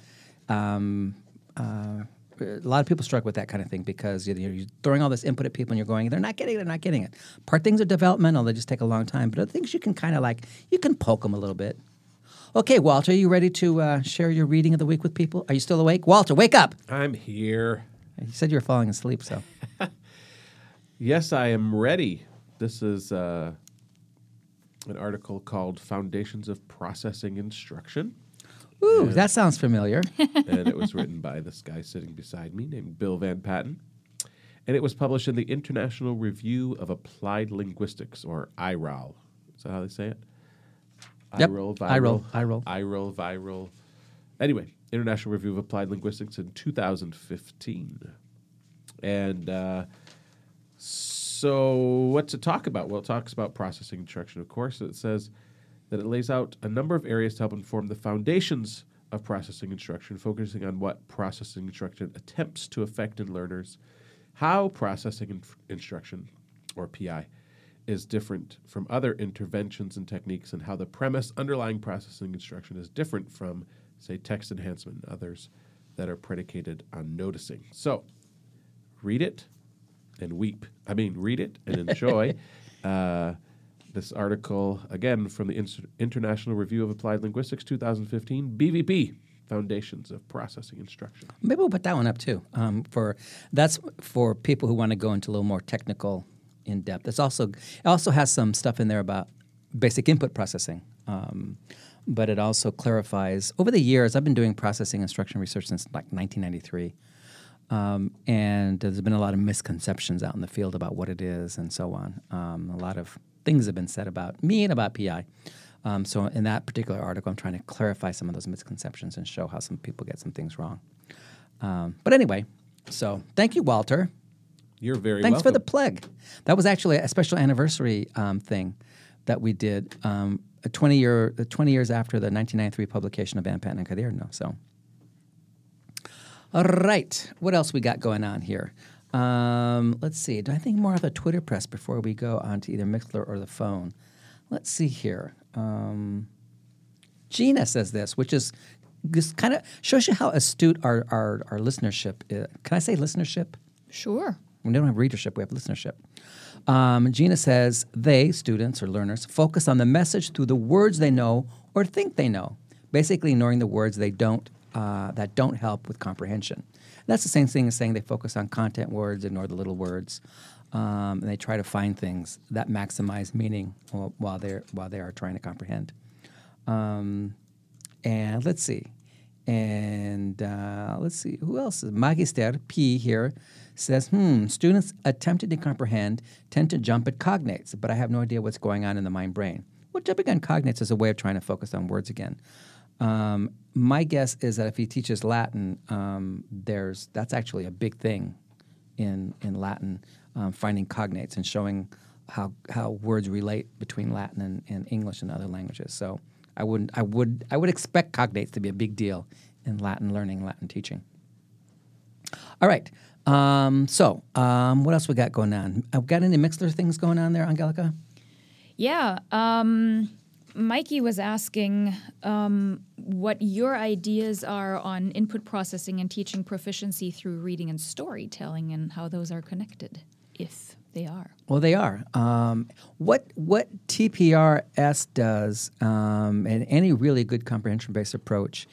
[SPEAKER 1] um, uh, a lot of people struggle with that kind of thing because you know, you're throwing all this input at people and you're going, they're not getting it, they're not getting it. Part things are developmental; they just take a long time. But other things you can kind of like, you can poke them a little bit. Okay, Walter, are you ready to uh, share your reading of the week with people? Are you still awake, Walter? Wake up!
[SPEAKER 3] I'm here.
[SPEAKER 1] You said you were falling asleep, so
[SPEAKER 3] Yes, I am ready. This is uh, an article called Foundations of Processing Instruction.
[SPEAKER 1] Ooh, that sounds familiar.
[SPEAKER 3] and it was written by this guy sitting beside me named Bill Van Patten. And it was published in the International Review of Applied Linguistics, or IRAL. Is that how they say it?
[SPEAKER 1] Yep.
[SPEAKER 3] IRAL,
[SPEAKER 1] IRAL, IRAL.
[SPEAKER 3] IRAL, viral. Anyway, International Review of Applied Linguistics in 2015. And uh, so, what to talk about? Well, it talks about processing instruction, of course. It says that it lays out a number of areas to help inform the foundations of processing instruction, focusing on what processing instruction attempts to affect in learners, how processing instruction, or PI, is different from other interventions and techniques, and how the premise underlying processing instruction is different from, say, text enhancement and others that are predicated on noticing. So, read it and weep. I mean, read it and enjoy. uh, this article, again, from the Ins- International Review of Applied Linguistics 2015, BVP, Foundations of Processing Instruction.
[SPEAKER 1] Maybe we'll put that one up too. Um, for that's for people who want to go into a little more technical, in depth. It's also it also has some stuff in there about basic input processing. Um, but it also clarifies. Over the years, I've been doing processing instruction research since like 1993, um, and there's been a lot of misconceptions out in the field about what it is and so on. Um, a lot of things have been said about me and about PI. Um, so in that particular article, I'm trying to clarify some of those misconceptions and show how some people get some things wrong. Um, but anyway, so thank you, Walter.
[SPEAKER 3] You're very
[SPEAKER 1] Thanks for the
[SPEAKER 3] welcome.
[SPEAKER 1] plug. That was actually a special anniversary um, thing that we did. Um, a 20 year, uh, 20 years after the 1993 publication of Van Patten and Cadierno. So, all right, what else we got going on here? Um, let's see. Do I think more of a Twitter press before we go on to either Mixlr or the phone? Let's see here. Um, Gina says this, which is just kind of shows you how astute our, our, our listenership is. Can I say listenership?
[SPEAKER 2] Sure.
[SPEAKER 1] We don't have readership, we have listenership. Um, Gina says they, students or learners, focus on the message through the words they know or think they know, basically ignoring the words they don't uh, that don't help with comprehension. That's the same thing as saying they focus on content words, ignore the little words, um, and they try to find things that maximize meaning while, they're while they are trying to comprehend. Um, and let's see. And uh, let's see, who else? Is? Magister P here says, hmm, students attempting to comprehend tend to jump at cognates, but I have no idea what's going on in the mind brain. Well, jumping on cognates is a way of trying to focus on words again. Um, my guess is that if he teaches Latin, um, there's that's actually a big thing in in Latin, um, finding cognates and showing how how words relate between Latin and, and English and other languages. So I wouldn't I would I would expect cognates to be a big deal in Latin learning, Latin teaching. All right. Um, so um, what else we got going on? I've got any Mixlr things going on there, Angelica?
[SPEAKER 2] Yeah. Um, Mikey was asking um, what your ideas are on input processing and teaching proficiency through reading and storytelling and how those are connected, if they are.
[SPEAKER 1] Well, they are. Um, what what TPRS does, um, and any really good comprehension based approach,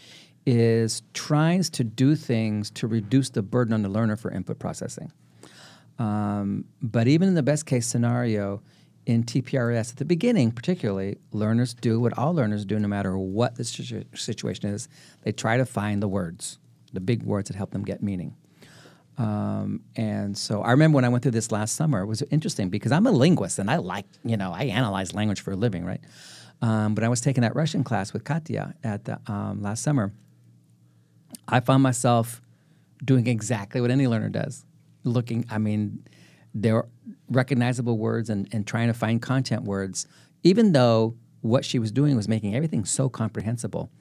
[SPEAKER 1] is tries to do things to reduce the burden on the learner for input processing. Um, but even in the best case scenario, in TPRS at the beginning, particularly, learners do what all learners do, no matter what the situ- situation is. They try to find the words, the big words that help them get meaning. Um, and so I remember when I went through this last summer, it was interesting because I'm a linguist and I like, you know, I analyze language for a living, right? Um, but I was taking that Russian class with Katya at the, um, last summer. I found myself doing exactly what any learner does. Looking, I mean, there are recognizable words and, and trying to find content words, even though what she was doing was making everything so comprehensible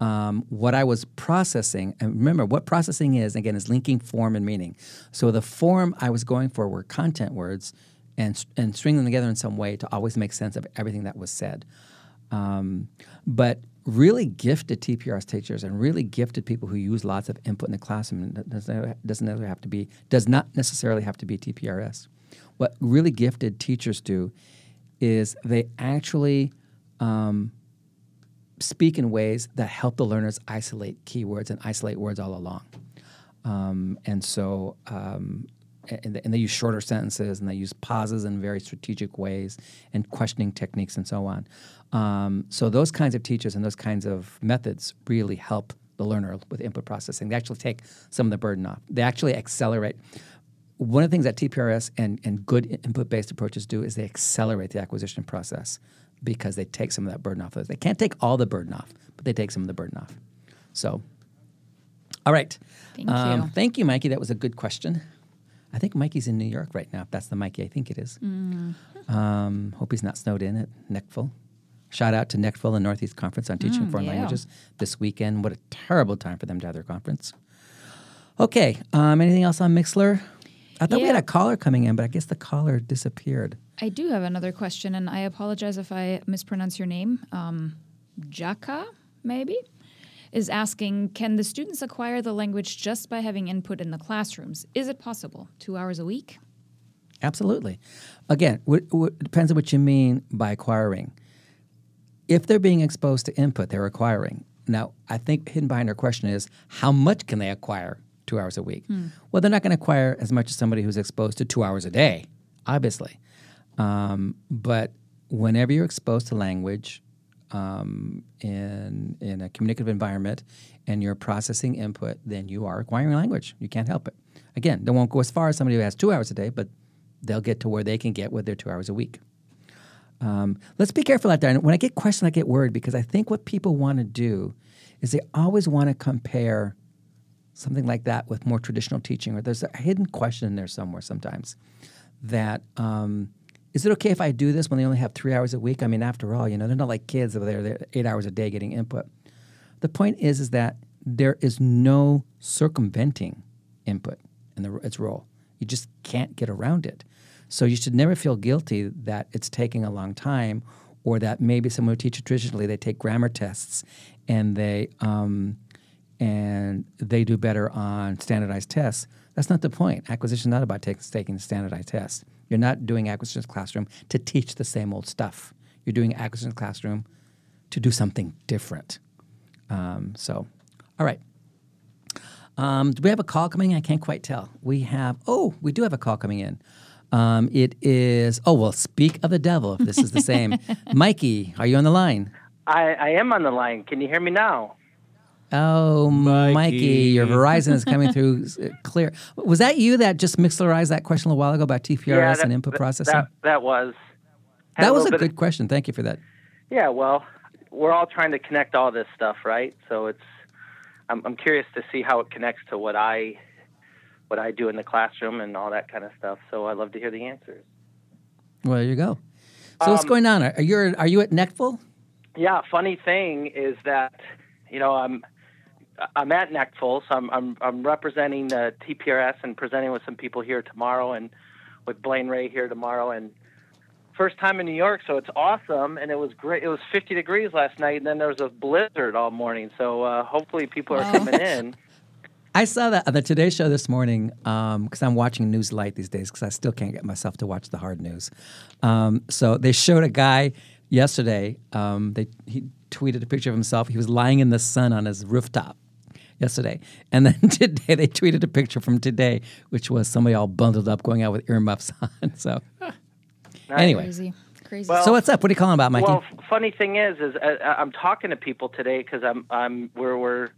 [SPEAKER 1] um, what I was processing, and remember what processing is, again, is linking form and meaning. So the form I was going for were content words and, and string them together in some way to always make sense of everything that was said. Um, but really gifted TPRS teachers and really gifted people who use lots of input in the classroom doesn't, doesn't necessarily have to be does not necessarily have to be TPRS. What really gifted teachers do is they actually um, speak in ways that help the learners isolate keywords and isolate words all along. Um, and so, um, and, and, they use shorter sentences and they use pauses in very strategic ways and questioning techniques and so on. Um, so, those kinds of teachers and those kinds of methods really help the learner with input processing. They actually take some of the burden off, they actually accelerate. One of the things that TPRS and, and good input based approaches do is they accelerate the acquisition process because they take some of that burden off. They can't take all the burden off, but they take some of the burden off. So, all right.
[SPEAKER 2] Thank um, you.
[SPEAKER 1] Thank you, Mikey. That was a good question. I think Mikey's in New York right now. If that's the Mikey, I think it is. Mm. Um, hope he's not snowed in at NECTFL. Shout out to NECTFL and Northeast Conference on Teaching mm, Foreign yeah. Languages this weekend. What a terrible time for them to have their conference. Okay. Um, anything else on Mixlr? I thought yeah. we had a caller coming in, but I guess the caller disappeared.
[SPEAKER 2] I do have another question, and I apologize if I mispronounce your name. Um, Jaka, maybe, is asking Can the students acquire the language just by having input in the classrooms? Is it possible? Two hours a week?
[SPEAKER 1] Absolutely. Again, it depends on what you mean by acquiring. If they're being exposed to input, they're acquiring. Now, I think hidden behind her question is how much can they acquire two hours a week. Hmm. Well, they're not going to acquire as much as somebody who's exposed to two hours a day, obviously. Um, but whenever you're exposed to language um, in in a communicative environment and you're processing input, then you are acquiring language. You can't help it. Again, they won't go as far as somebody who has two hours a day, but they'll get to where they can get with their two hours a week. Um, let's be careful out there. And when I get questioned, I get worried because I think what people want to do is they always want to compare something like that with more traditional teaching, or there's a hidden question in there somewhere sometimes that um, is it okay if I do this when they only have three hours a week? I mean, after all, you know, they're not like kids over there, they're eight hours a day getting input. The point is, is that there is no circumventing input in the, its role. You just can't get around it. So you should never feel guilty that it's taking a long time, or that maybe someone who teaches traditionally they take grammar tests and they um, and they do better on standardized tests. That's not the point. Acquisition is not about take, taking standardized tests. You're not doing acquisition classroom to teach the same old stuff. You're doing acquisition classroom to do something different. Um, so, all right. Um, do we have a call coming in? I can't quite tell. We have, oh, we do have a call coming in. Um, it is, oh, well, speak of the devil if this is the same. Mikey, are you on the line?
[SPEAKER 5] I, I am on the line. Can you hear me now?
[SPEAKER 1] Oh, Mikey. Mikey. your Verizon is coming through clear. Was that you that just mixlerized that question a while ago about TPRS
[SPEAKER 5] yeah, that,
[SPEAKER 1] and input
[SPEAKER 5] that,
[SPEAKER 1] processing?
[SPEAKER 5] That, that was.
[SPEAKER 1] That was a good of, question. Thank you for that.
[SPEAKER 5] Yeah, well, we're all trying to connect all this stuff, right? So it's I'm, I'm curious to see how it connects to what I what I do in the classroom and all that kind of stuff. So I'd love to hear the answers.
[SPEAKER 1] Well, there you go. So what's going on? Are you are you at NECTFL?
[SPEAKER 5] Yeah, funny thing is that you know I'm I'm at NECTFL, so I'm I'm I'm representing the TPRS and presenting with some people here tomorrow, and with Blaine Ray here tomorrow, and first time in New York, so it's awesome, and it was great. It was 50 degrees last night, and then there was a blizzard all morning. So uh, hopefully people are coming in.
[SPEAKER 1] I saw that on the Today Show this morning because I'm watching News Light these days because I still can't get myself to watch the hard news. Um, so they showed a guy yesterday. Um, they he tweeted a picture of himself. He was lying in the sun on his rooftop yesterday, and then today they tweeted a picture from today, which was somebody all bundled up going out with earmuffs on. So anyway,
[SPEAKER 2] Crazy. Crazy.
[SPEAKER 5] Well,
[SPEAKER 1] so what's up? What are you calling about, Mikey?
[SPEAKER 5] Well, funny thing is, is uh, I'm talking to people today because I'm I'm we're we're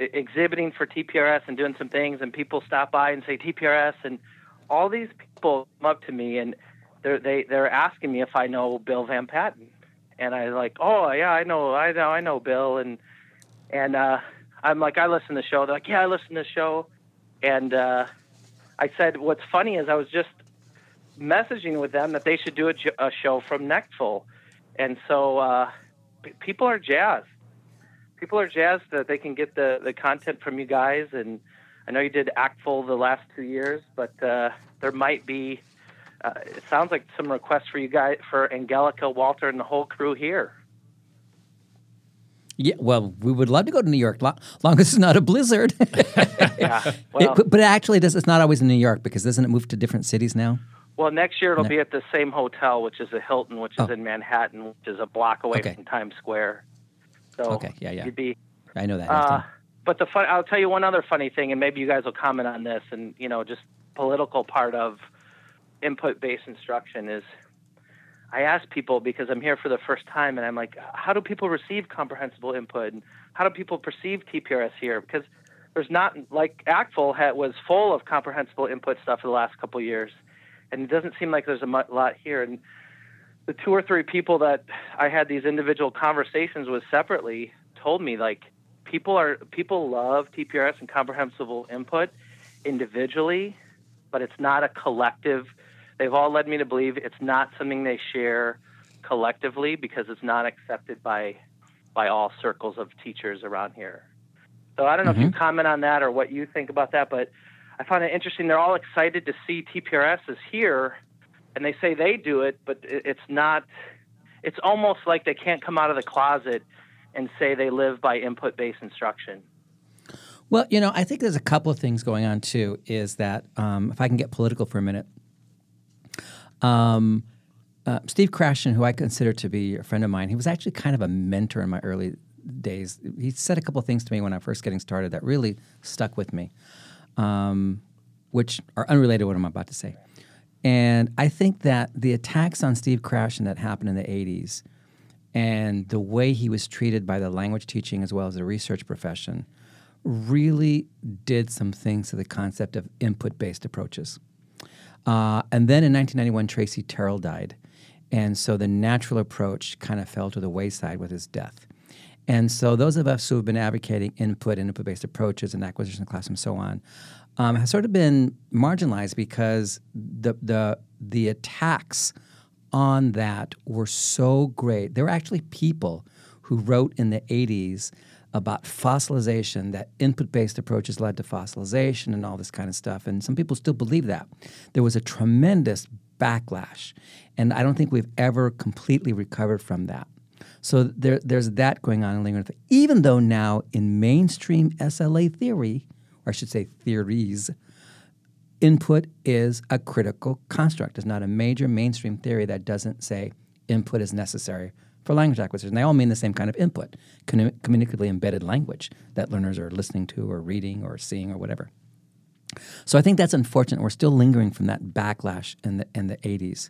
[SPEAKER 5] exhibiting for TPRS and doing some things, and people stop by and say TPRS, and all these people come up to me and they're they they're asking me if I know Bill Van Patten, and I like, oh yeah, I know, I know, I know Bill, and and uh, I'm like, I listen to the show. They're like, yeah, I listen to the show, and uh, I said, what's funny is I was just messaging with them that they should do a show from NECTFL, and so uh, p- people are jazzed. People are jazzed that they can get the the content from you guys, and I know you did ACTFL the last two years, but uh, there might be. Uh, it sounds like some requests for you guys for Angelica, Walter, and the whole crew here.
[SPEAKER 1] yeah, well, we would love to go to New York, lo- long as it's not a blizzard.
[SPEAKER 5] Yeah. Well,
[SPEAKER 1] but, but it actually does. It's not always in New York because doesn't it move to different cities now?
[SPEAKER 5] well, next year it'll
[SPEAKER 1] Ne-
[SPEAKER 5] be at the same hotel, which is the Hilton, which is
[SPEAKER 1] Oh.
[SPEAKER 5] in Manhattan, which is a block away
[SPEAKER 1] Okay.
[SPEAKER 5] from Times Square. So
[SPEAKER 1] Okay, yeah, yeah.
[SPEAKER 5] you'd be
[SPEAKER 1] I know that.
[SPEAKER 5] Uh, but the fun, I'll tell you one other funny thing, and maybe you guys will comment on this, and you know, just political part of input-based instruction is. I ask people because I'm here for the first time, and I'm like, how do people receive comprehensible input? And how do people perceive TPRS here? Because there's not like ACTFL had, was full of comprehensible input stuff for the last couple of years, and it doesn't seem like there's a lot here. And the two or three people that I had these individual conversations with separately told me like people are people love TPRS and comprehensible input individually, but it's not a collective. They've all led me to believe it's not something they share collectively because it's not accepted by by all circles of teachers around here. So I don't know if you mm-hmm. comment on that or what you think about that, but I find it interesting. They're all excited to see TPRS is here, and they say they do it, but it's not. It's almost like they can't come out of the closet and say they live by input-based instruction.
[SPEAKER 1] Well, you know, I think there's a couple of things going on too. Is that um, if I can get political for a minute, um, uh, Steve Krashen, who I consider to be a friend of mine, he was actually kind of a mentor in my early days. He said a couple of things to me when I was first getting started that really stuck with me, um, which are unrelated to what I'm about to say. And I think that the attacks on Steve Krashen that happened in the 80s and the way he was treated by the language teaching as well as the research profession really did some things to the concept of input based approaches. Uh, and then in 1991, Tracy Terrell died. And so the natural approach kind of fell to the wayside with his death. And so those of us who have been advocating input input based approaches and acquisition of class and so on um, have sort of been marginalized because the, the, the attacks on that were so great. There were actually people who wrote in the 80s about fossilization, that input based approaches led to fossilization and all this kind of stuff. And some people still believe that. There was a tremendous backlash. And I don't think we've ever completely recovered from that. So there, there's that going on in lingering, even though now in mainstream SLA theory, or I should say theories, input is a critical construct. It's not a major mainstream theory that doesn't say input is necessary for language acquisition. They all mean the same kind of input, commu- communicatively embedded language that learners are listening to or reading or seeing or whatever. So I think that's unfortunate. We're still lingering from that backlash in the in the 80s.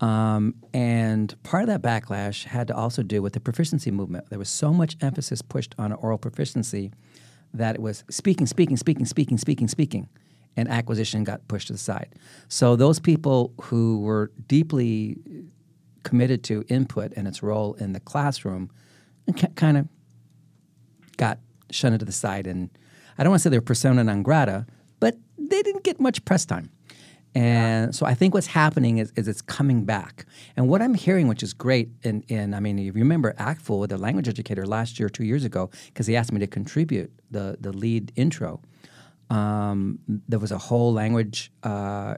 [SPEAKER 1] Um, and part of that backlash had to also do with the proficiency movement. There was so much emphasis pushed on oral proficiency that it was speaking, speaking, speaking, speaking, speaking, speaking, and acquisition got pushed to the side. So those people who were deeply committed to input and its role in the classroom kind of got shunted to the side. And I don't want to say they're persona non grata, but they didn't get much press time. And so I think what's happening is, is it's coming back. And what I'm hearing, which is great, and, and I mean, if you remember ACTFL, the language educator last year, two years ago, because he asked me to contribute the, the lead intro, um, there was a whole language uh,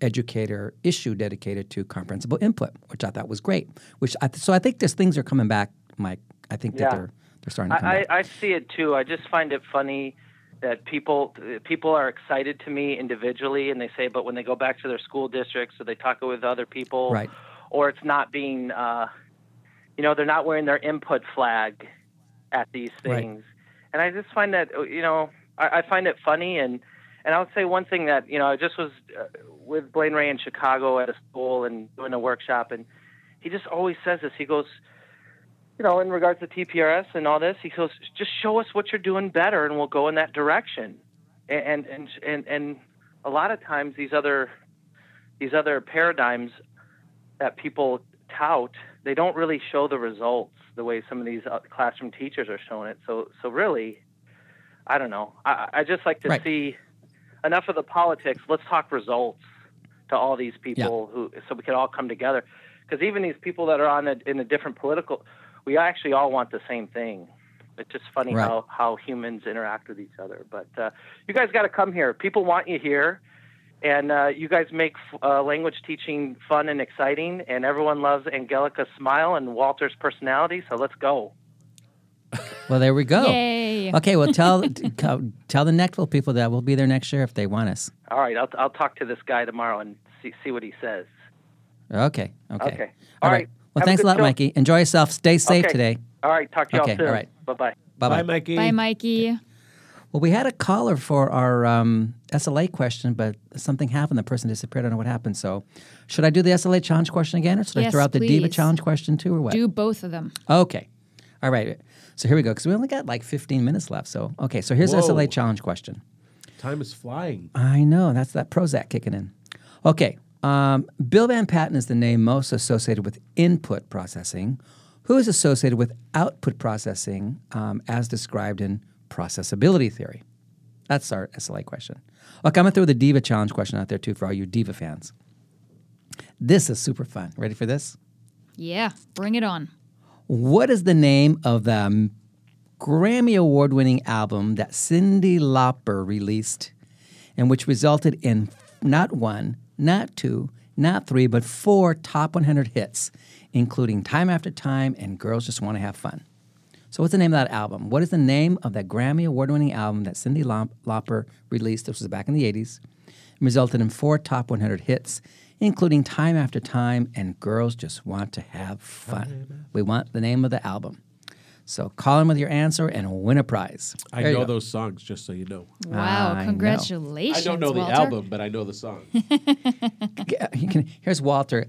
[SPEAKER 1] educator issue dedicated to comprehensible input, which I thought was great. Which I, so I think there's things are coming back, Mike. I think
[SPEAKER 5] Yeah.
[SPEAKER 1] that they're they're starting to come
[SPEAKER 5] I,
[SPEAKER 1] back.
[SPEAKER 5] I, I see it too. I just find it funny that people people are excited to me individually, and they say, but when they go back to their school districts, or they talk with other people,
[SPEAKER 1] Right.
[SPEAKER 5] or it's not being, uh, you know, they're not wearing their input flag at these
[SPEAKER 1] Right.
[SPEAKER 5] things, and I just find that, you know, I, I find it funny, and and I would say one thing that you know, I just was uh, with Blaine Ray in Chicago at a school and doing a workshop, and he just always says this. He goes, you know, in regards to TPRS and all this, he goes, just show us what you're doing better, and we'll go in that direction. And and and and a lot of times these other these other paradigms that people tout, they don't really show the results the way some of these uh, classroom teachers are showing it. So so really, I don't know. I I just like to
[SPEAKER 1] Right.
[SPEAKER 5] see enough of the politics. Let's talk results to all these people who so we can all come together. Because even these people that are on a, in a different political, we actually all want the same thing. It's just funny
[SPEAKER 1] Right.
[SPEAKER 5] how, how humans interact with each other. But uh, you guys got to come here. People want you here, and uh, you guys make uh, language teaching fun and exciting. And everyone loves Angelica's smile and Walter's personality. So let's go.
[SPEAKER 1] well, there we go.
[SPEAKER 2] Yay.
[SPEAKER 1] Okay, well, tell t- tell the NECTFL people that we'll be there next year if they want us.
[SPEAKER 5] All right, I'll, I'll talk to this guy tomorrow and see, see what he says.
[SPEAKER 1] Okay. Okay.
[SPEAKER 5] Okay.
[SPEAKER 1] All
[SPEAKER 5] All
[SPEAKER 1] right.
[SPEAKER 5] right.
[SPEAKER 1] Well,
[SPEAKER 5] Have a
[SPEAKER 1] thanks a lot,
[SPEAKER 5] show.
[SPEAKER 1] Mikey. Enjoy yourself. Stay safe
[SPEAKER 5] Okay.
[SPEAKER 1] today.
[SPEAKER 5] All right, talk to you
[SPEAKER 1] Okay,
[SPEAKER 5] all soon.
[SPEAKER 1] all right.
[SPEAKER 5] Bye bye.
[SPEAKER 1] Bye
[SPEAKER 3] Bye,
[SPEAKER 1] bye.
[SPEAKER 3] Mikey.
[SPEAKER 2] Bye, Mikey.
[SPEAKER 1] Well, we had a caller for our um, SLA question, but something happened. The person disappeared. I don't know what happened. So, should I do the SLA challenge question again, or should I throw out the Diva challenge question too, or what?
[SPEAKER 2] Do both of them.
[SPEAKER 1] Okay. All right. So here we go, because we only got like 15 minutes left. So, okay. So here's the
[SPEAKER 3] Whoa.
[SPEAKER 1] SLA challenge question.
[SPEAKER 3] Time is flying.
[SPEAKER 1] I know. That's that Prozac kicking in. Okay. Um, Bill Van Patten is the name most associated with input processing. Who is associated with output processing um, as described in processability theory? That's our SLA question. Okay, I'm going to throw the Diva challenge question out there too for all you Diva fans. This is super fun. Ready for this?
[SPEAKER 2] Yeah, bring it on.
[SPEAKER 1] What is the name of the Grammy Award winning album that Cyndi Lauper released and which resulted in not one, not two, not three, but four top 100 hits, including Time After Time and Girls Just Want to Have Fun? So, what's the name of that album? What is the name of that Grammy Award winning album that Cyndi Lauper released? This was back in the 80s and resulted in four top 100 hits, including Time After Time and Girls Just Want to Have Fun. We want the name of the album. So, call in with your answer and win a prize.
[SPEAKER 3] I
[SPEAKER 1] There
[SPEAKER 3] know those songs, just so you know.
[SPEAKER 2] Wow,
[SPEAKER 1] I know.
[SPEAKER 2] congratulations.
[SPEAKER 3] I don't know the album, but I know the song.
[SPEAKER 1] You can, here's Walter.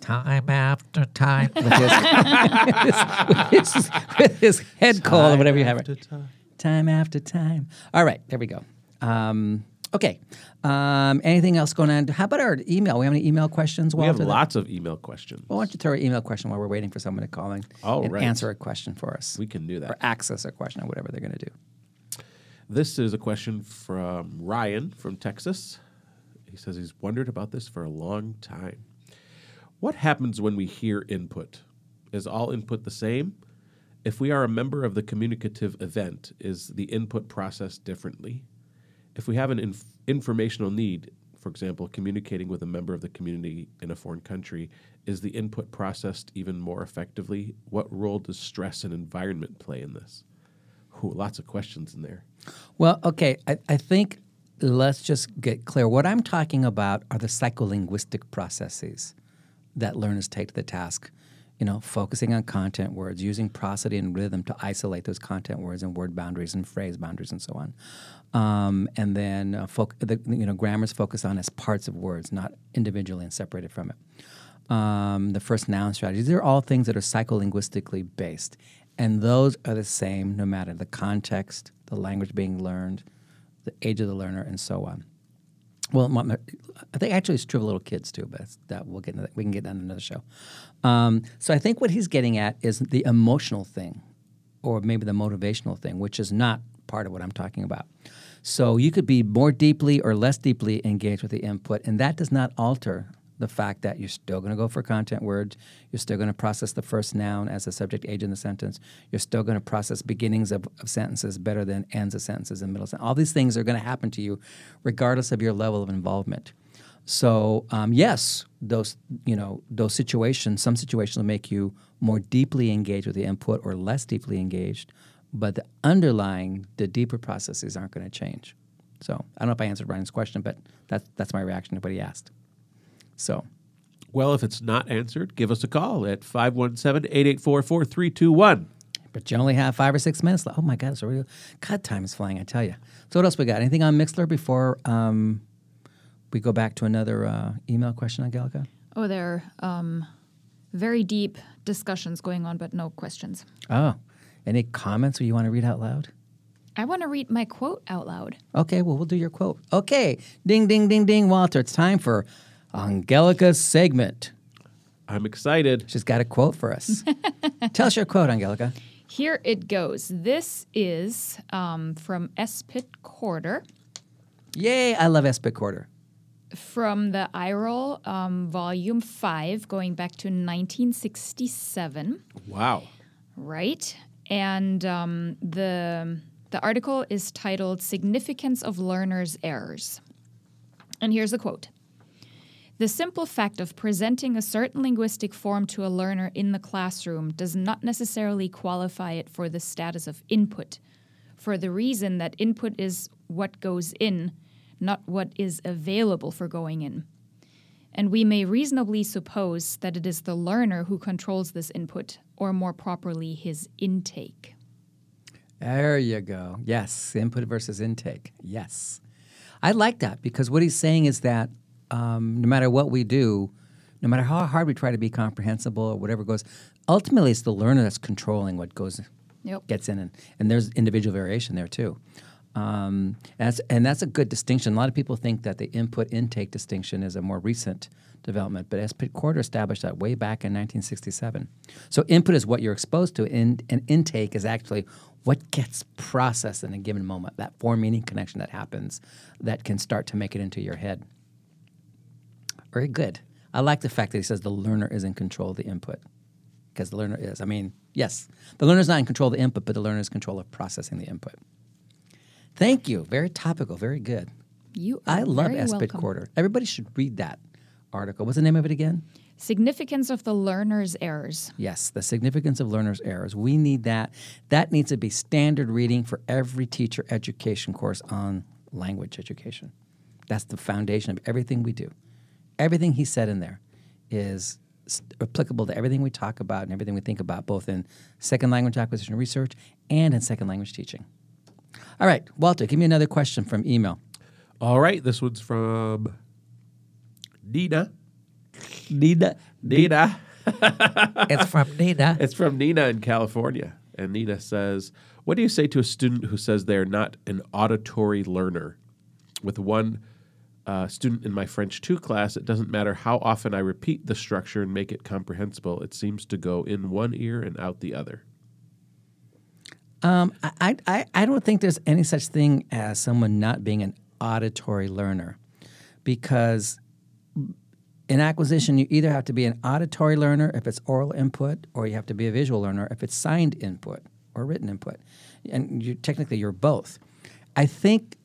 [SPEAKER 1] Time after time. With his, with his, with his head cold or whatever you have.
[SPEAKER 3] After time.
[SPEAKER 1] Time after time. All right, there we go. Um, okay. Um, anything else going on? How about our email? We have any email questions,
[SPEAKER 3] We have
[SPEAKER 1] that-
[SPEAKER 3] lots of email questions.
[SPEAKER 1] Well, why don't you throw an email question while we're waiting for someone to call in
[SPEAKER 3] All
[SPEAKER 1] and
[SPEAKER 3] right.
[SPEAKER 1] answer a question for us?
[SPEAKER 3] We can do that.
[SPEAKER 1] Or
[SPEAKER 3] that.
[SPEAKER 1] access a question or whatever they're going to do.
[SPEAKER 3] This is a question from Ryan from Texas. He says he's wondered about this for a long time. What happens when we hear input? Is all input the same? If we are a member of the communicative event, is the input processed differently? If we have an inf- informational need, for example, communicating with a member of the community in a foreign country, is the input processed even more effectively? What role does stress and environment play in this? Ooh, lots of questions in there.
[SPEAKER 1] Well, okay, I, I think let's just get clear. What I'm talking about are the psycholinguistic processes that learners take to the task. You know, focusing on content words, using prosody and rhythm to isolate those content words and word boundaries and phrase boundaries and so on. Um, and then, uh, foc- the, you know, grammar's focused on as parts of words, not individually and separated from it. Um, the first noun strategies, these are all things that are psycholinguistically based. And those are the same no matter the context, the language being learned, the age of the learner, and so on. Well, I think actually it's true of little kids too, but that we'll get into that. we can get in another show. Um, so I think what he's getting at is the emotional thing or maybe the motivational thing, which is not part of what I'm talking about. So you could be more deeply or less deeply engaged with the input, and that does not alter the fact that you're still going to go for content words. You're still going to process the first noun as a subject age in the sentence. You're still going to process beginnings of, of sentences better than ends of sentences and middle sentences. All these things are going to happen to you regardless of your level of involvement. So um, yes, those you know those situations, some situations will make you more deeply engaged with the input or less deeply engaged, but the underlying, the deeper processes aren't going to change. So I don't know if I answered Ryan's question, but that's that's my reaction to what he asked. So
[SPEAKER 3] Well, if it's not answered, give us a call at 517 884 4321.
[SPEAKER 1] But you only have five or six minutes left. Oh my God, it's already God time is flying. I tell you. So what else we got? Anything on Mixlr before um, we go back to another uh, email question, Angelica?
[SPEAKER 2] Oh, there are um, very deep discussions going on, but no questions.
[SPEAKER 1] Oh, any comments you want to read out loud?
[SPEAKER 2] I want to read my quote out loud.
[SPEAKER 1] Okay, well we'll do your quote. Okay, ding ding ding ding, Walter. It's time for Angelica's segment.
[SPEAKER 3] I'm excited.
[SPEAKER 1] She's got a quote for us. Tell us your quote, Angelica.
[SPEAKER 2] Here it goes. This is um, from S. Pit Corder
[SPEAKER 1] Yay! I love S. Pit Corder.
[SPEAKER 2] from the IRAL um, Volume 5, going back to 1967.
[SPEAKER 3] Wow.
[SPEAKER 2] Right. And um, the the article is titled "Significance of Learners' Errors." And here's a quote: "The simple fact of presenting a certain linguistic form to a learner in the classroom does not necessarily qualify it for the status of input, for the reason that input is what goes in, not what is available for going in." And we may reasonably suppose that it is the learner who controls this input, or more properly, his intake.
[SPEAKER 1] There you go. Yes, input versus intake. Yes. I like that because what he's saying is that um, no matter what we do, no matter how hard we try to be comprehensible or whatever goes, ultimately it's the learner that's controlling what goes
[SPEAKER 2] Yep.
[SPEAKER 1] gets in, and, and there's individual variation there too. Um, and, that's, and that's a good distinction. A lot of people think that the input intake distinction is a more recent development, but S. Pit Corder established that way back in 1967. So input is what you're exposed to, and, and intake is actually what gets processed in a given moment. That form meaning connection that happens that can start to make it into your head. Very good. I like the fact that he says the learner is in control of the input because the learner is. I mean, yes, the learner is not in control of the input, but the learner is in control of processing the input. Thank you. Very topical. Very good.
[SPEAKER 2] You are
[SPEAKER 1] I love Espit. Corder. Everybody should read that article. What's the name of it again?
[SPEAKER 2] Significance of the learner's errors.
[SPEAKER 1] Yes, the significance of learners' errors. We need that. That needs to be standard reading for every teacher education course on language education. That's the foundation of everything we do. Everything he said in there is applicable to everything we talk about and everything we think about, both in second language acquisition research and in second language teaching. All right, Walter, give me another question from email.
[SPEAKER 3] All right. This one's from Nina.
[SPEAKER 1] Nina.
[SPEAKER 3] Nina.
[SPEAKER 1] It's from Nina.
[SPEAKER 3] It's from Nina in California. And Nina says, What do you say to a student who says they're not an auditory learner? With one uh, student in my French 2 class, it doesn't matter how often I repeat the structure and make it comprehensible, it seems to go in one ear and out the other.
[SPEAKER 1] Um, I, I, I don't think there's any such thing as someone not being an auditory learner because in acquisition, you either have to be an auditory learner if it's oral input, or you have to be a visual learner if it's signed input or written input. And you, technically, you're both. I think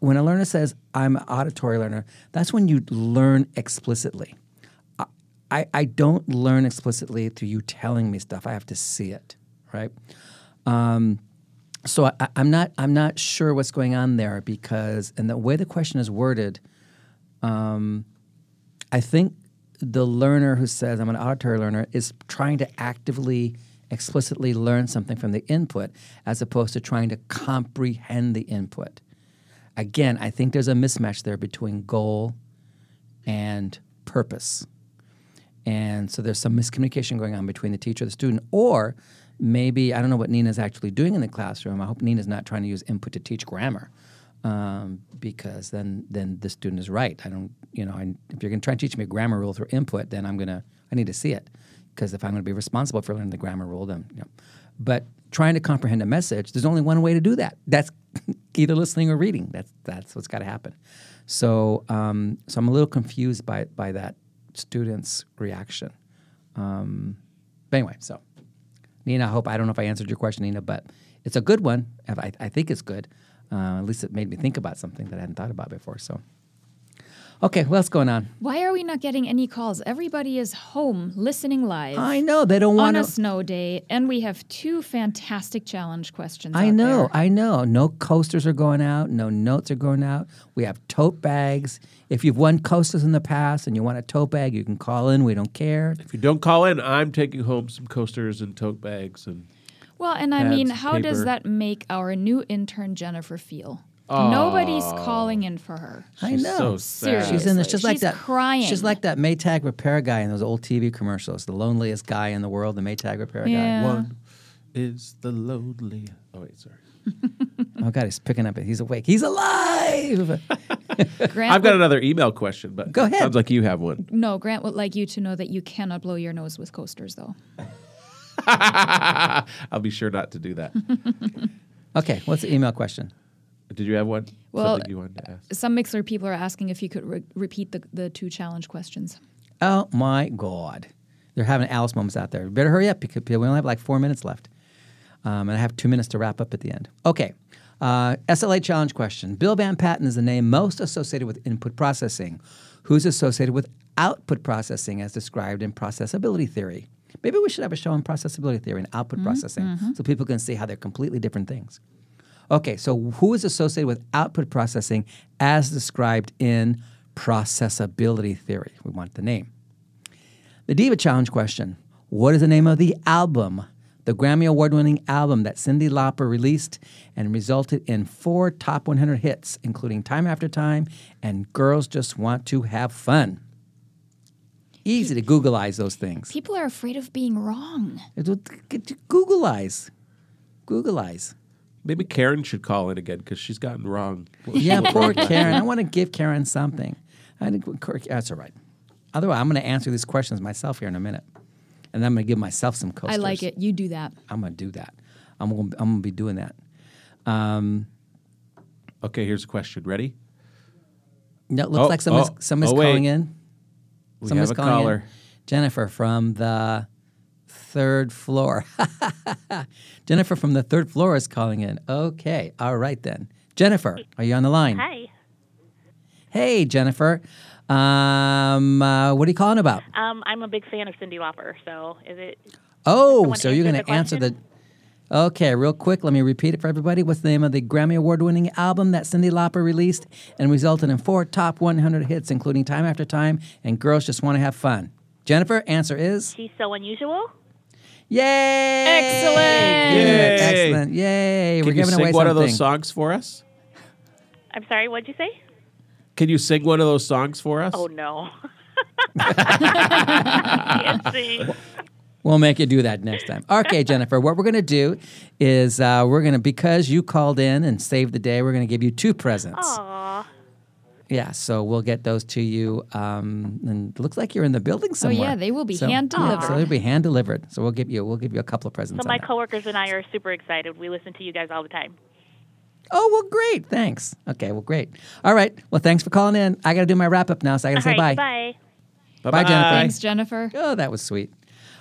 [SPEAKER 1] when a learner says, I'm an auditory learner, that's when you learn explicitly. I- I, I don't learn explicitly through you telling me stuff. I have to see it, right? Um, so I, I'm not I'm not sure what's going on there because and the way the question is worded, um, I think the learner who says I'm an auditory learner is trying to actively, explicitly learn something from the input as opposed to trying to comprehend the input. Again, I think there's a mismatch there between goal and purpose. And so there's some miscommunication going on between the teacher and the student. Or maybe, I don't know what Nina's actually doing in the classroom. I hope Nina's not trying to use input to teach grammar. Um, because then, then the student is right. I don't, you know, I, if you're going to try and teach me a grammar rule through input, then I'm going to, I need to see it. Because if I'm going to be responsible for learning the grammar rule, then, you know. But trying to comprehend a message, there's only one way to do that. That's either listening or reading. That's that's what's got to happen. So um, so I'm a little confused by by that student's reaction. Um, but anyway, so Nina, I hope I don't know if I answered your question, Nina, but it's a good one. I, I think it's good. Uh, at least it made me think about something that I hadn't thought about before. So, okay, what's going on?
[SPEAKER 2] Why are we not getting any calls? Everybody is home listening live.
[SPEAKER 1] I know they don't want to on a
[SPEAKER 2] snow day, and we have two fantastic challenge questions.
[SPEAKER 1] I
[SPEAKER 2] out
[SPEAKER 1] know,
[SPEAKER 2] there.
[SPEAKER 1] I know. No coasters are going out. No notes are going out. We have tote bags. If you've won coasters in the past and you want a tote bag, you can call in. We don't care.
[SPEAKER 3] If you don't call in, I'm taking home some coasters and tote bags and
[SPEAKER 2] Well, and I mean,
[SPEAKER 3] Pads,
[SPEAKER 2] how does that make our new intern Jennifer feel? Nobody's oh. calling in for her.
[SPEAKER 1] I know.
[SPEAKER 3] so sad.
[SPEAKER 2] Seriously.
[SPEAKER 1] She's in this just like
[SPEAKER 2] She's
[SPEAKER 1] that.
[SPEAKER 2] crying.
[SPEAKER 1] She's like that Maytag repair guy in those old TV commercials. The loneliest guy in the world, the Maytag repair
[SPEAKER 2] Yeah.
[SPEAKER 3] one is the lonely. Oh wait, sorry.
[SPEAKER 1] Oh God, he's picking up. it. He's awake. He's alive.
[SPEAKER 2] Grant
[SPEAKER 3] I've got
[SPEAKER 2] would-
[SPEAKER 3] another email question, but
[SPEAKER 1] Go ahead.
[SPEAKER 3] Sounds like you have one.
[SPEAKER 2] No, Grant would like you to know that you cannot blow your nose with coasters, though.
[SPEAKER 3] I'll be sure not to do that.
[SPEAKER 1] okay, what's the email question?
[SPEAKER 3] Did you have one?
[SPEAKER 2] Well,
[SPEAKER 3] Something you wanted to ask?
[SPEAKER 2] Some Mixlr people are asking if you could re- repeat the, the two challenge questions.
[SPEAKER 1] Oh my God, they're having Alice moments out there. Better hurry up because we only have like four minutes left, um, and I have two minutes to wrap up at the end. Okay. Uh, SLA challenge question. Bill Van Patten is the name most associated with input processing. Who's associated with output processing as described in processability theory? Maybe we should have a show on processability theory and output processing so people can see how they're completely different things. Okay, so who is associated with output processing as described in processability theory? We want the name. The Diva Challenge question What is the name of the album, the Grammy Award winning album that Cyndi Lauper released and resulted in four top 100 hits, including Time After Time and Girls Just Want to Have Fun? Easy to Googleize those things.
[SPEAKER 2] People are afraid of being wrong.
[SPEAKER 1] Googleize. Googleize.
[SPEAKER 3] Maybe Karen should call in again because she's gotten wrong.
[SPEAKER 1] Yeah, poor Karen. I want to give Karen something. I think that's all right. Otherwise, I'm going to answer these questions myself here in a minute, and I'm going to give myself some coasters.
[SPEAKER 2] I like it. You do that.
[SPEAKER 1] I'm going to do that. I'm going. I'm going to be doing that. Um,
[SPEAKER 3] Okay, here's a question. Ready?
[SPEAKER 1] no, it looks
[SPEAKER 3] Oh,
[SPEAKER 1] like someone's
[SPEAKER 3] oh,
[SPEAKER 1] someone's
[SPEAKER 3] oh,
[SPEAKER 1] calling in.
[SPEAKER 3] We
[SPEAKER 1] Someone's
[SPEAKER 3] have a
[SPEAKER 1] calling in.
[SPEAKER 3] caller.
[SPEAKER 1] Jennifer from the third floor. Jennifer from the third floor is calling in. Okay, all right then. Jennifer, are you on the line?
[SPEAKER 6] Hi.
[SPEAKER 1] Hey, Jennifer. Um, uh, what are you calling about?
[SPEAKER 6] Um, I'm a big fan of Cyndi Lauper. So is it?
[SPEAKER 1] Oh, so you're going to answer the. Okay, real quick, let me repeat it for everybody. What's the name of the Grammy Award winning album that Cyndi Lauper released and resulted in four top 100 hits, including Time After Time and Girls Just Want to Have Fun? Jennifer, answer is
[SPEAKER 6] She's so unusual.
[SPEAKER 1] Yay!
[SPEAKER 2] Excellent.
[SPEAKER 1] Good,
[SPEAKER 3] Yay.
[SPEAKER 1] Excellent. Yay.
[SPEAKER 3] Can
[SPEAKER 1] We're
[SPEAKER 3] you
[SPEAKER 1] giving
[SPEAKER 3] sing
[SPEAKER 1] away
[SPEAKER 3] one
[SPEAKER 1] something.
[SPEAKER 3] of those songs for us?
[SPEAKER 6] I'm sorry. What'd you say?
[SPEAKER 3] Can you sing one of those songs for us?
[SPEAKER 6] Oh no. Can't sing.
[SPEAKER 1] We'll make you do that next time. Okay, Jennifer, what we're going to do is uh, we're going to, because you called in and saved the day, we're going to give you two presents.
[SPEAKER 6] Aw.
[SPEAKER 1] Yeah, so we'll get those to you. Um, and it looks like you're in the building somewhere.
[SPEAKER 2] Oh, yeah, they will be
[SPEAKER 1] So-
[SPEAKER 2] hand
[SPEAKER 1] yeah,
[SPEAKER 2] delivered.
[SPEAKER 1] so they'll be hand delivered. So we'll give you we'll give you a couple of presents.
[SPEAKER 6] So
[SPEAKER 1] on
[SPEAKER 6] my
[SPEAKER 1] that.
[SPEAKER 6] coworkers and I are super excited. We listen to you guys all the time.
[SPEAKER 1] oh well, great. Thanks. Okay, well, great. All right. Well, thanks for calling in. I got to do my wrap up now, so I got to say
[SPEAKER 6] right.
[SPEAKER 1] bye.
[SPEAKER 6] Bye.
[SPEAKER 1] Bye, Jennifer.
[SPEAKER 2] Thanks, Jennifer.
[SPEAKER 1] Oh, that was sweet.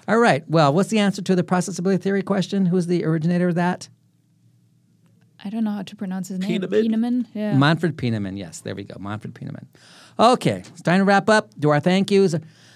[SPEAKER 1] All right. Well, what's the answer to the processability theory question? Who's the originator of that?
[SPEAKER 2] I don't know how to pronounce his name.
[SPEAKER 3] Pienemann?
[SPEAKER 2] Pienemann? Yeah.
[SPEAKER 1] Manfred Pienemann. Yes, there we go. Manfred Pienemann. Okay, it's time to wrap up. Do our thank yous.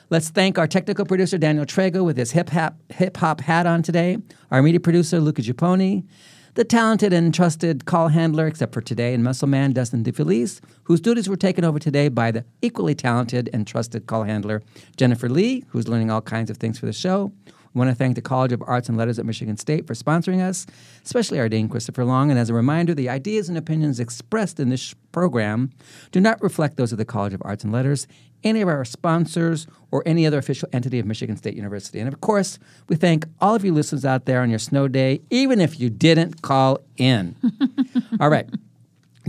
[SPEAKER 1] Let's thank our technical producer, Daniel Trego, with his hip hop, hip hop hat on today, our media producer, Luca Gipponi, the talented and trusted call handler, except for today, and muscle man, Dustin DeFelice, whose duties were taken over today by the equally talented and trusted call handler, Jennifer Lee, who's learning all kinds of things for the show. We want to thank the College of Arts and Letters at Michigan State for sponsoring us, especially our Dean Christopher Long. And as a reminder, the ideas and opinions expressed in this program do not reflect those of the College of Arts and Letters, any of our sponsors, or any other official entity of Michigan State University. And of course, we thank all of you listeners out there on your snow day, even if you didn't call in. all right.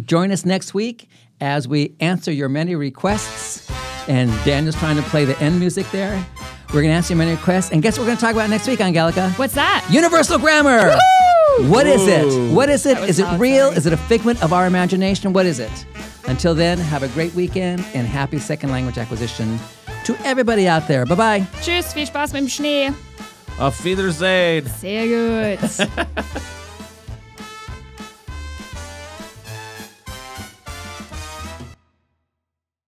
[SPEAKER 1] Join us next week as we answer your many requests. And Daniel's trying to play the end music there. We're going to answer your many requests. And guess what we're going to talk about next week, Angelica?
[SPEAKER 2] What's that?
[SPEAKER 1] Universal grammar. What is it? What is it?
[SPEAKER 2] That was
[SPEAKER 1] Is it
[SPEAKER 2] hot,
[SPEAKER 1] real? Is it a figment of our imagination? What is it? Until then, have a great weekend and happy second language acquisition to everybody out there. Bye bye.
[SPEAKER 2] Tschüss, viel Spaß mit dem Schnee.
[SPEAKER 3] Auf Wiedersehen.
[SPEAKER 2] Sehr gut.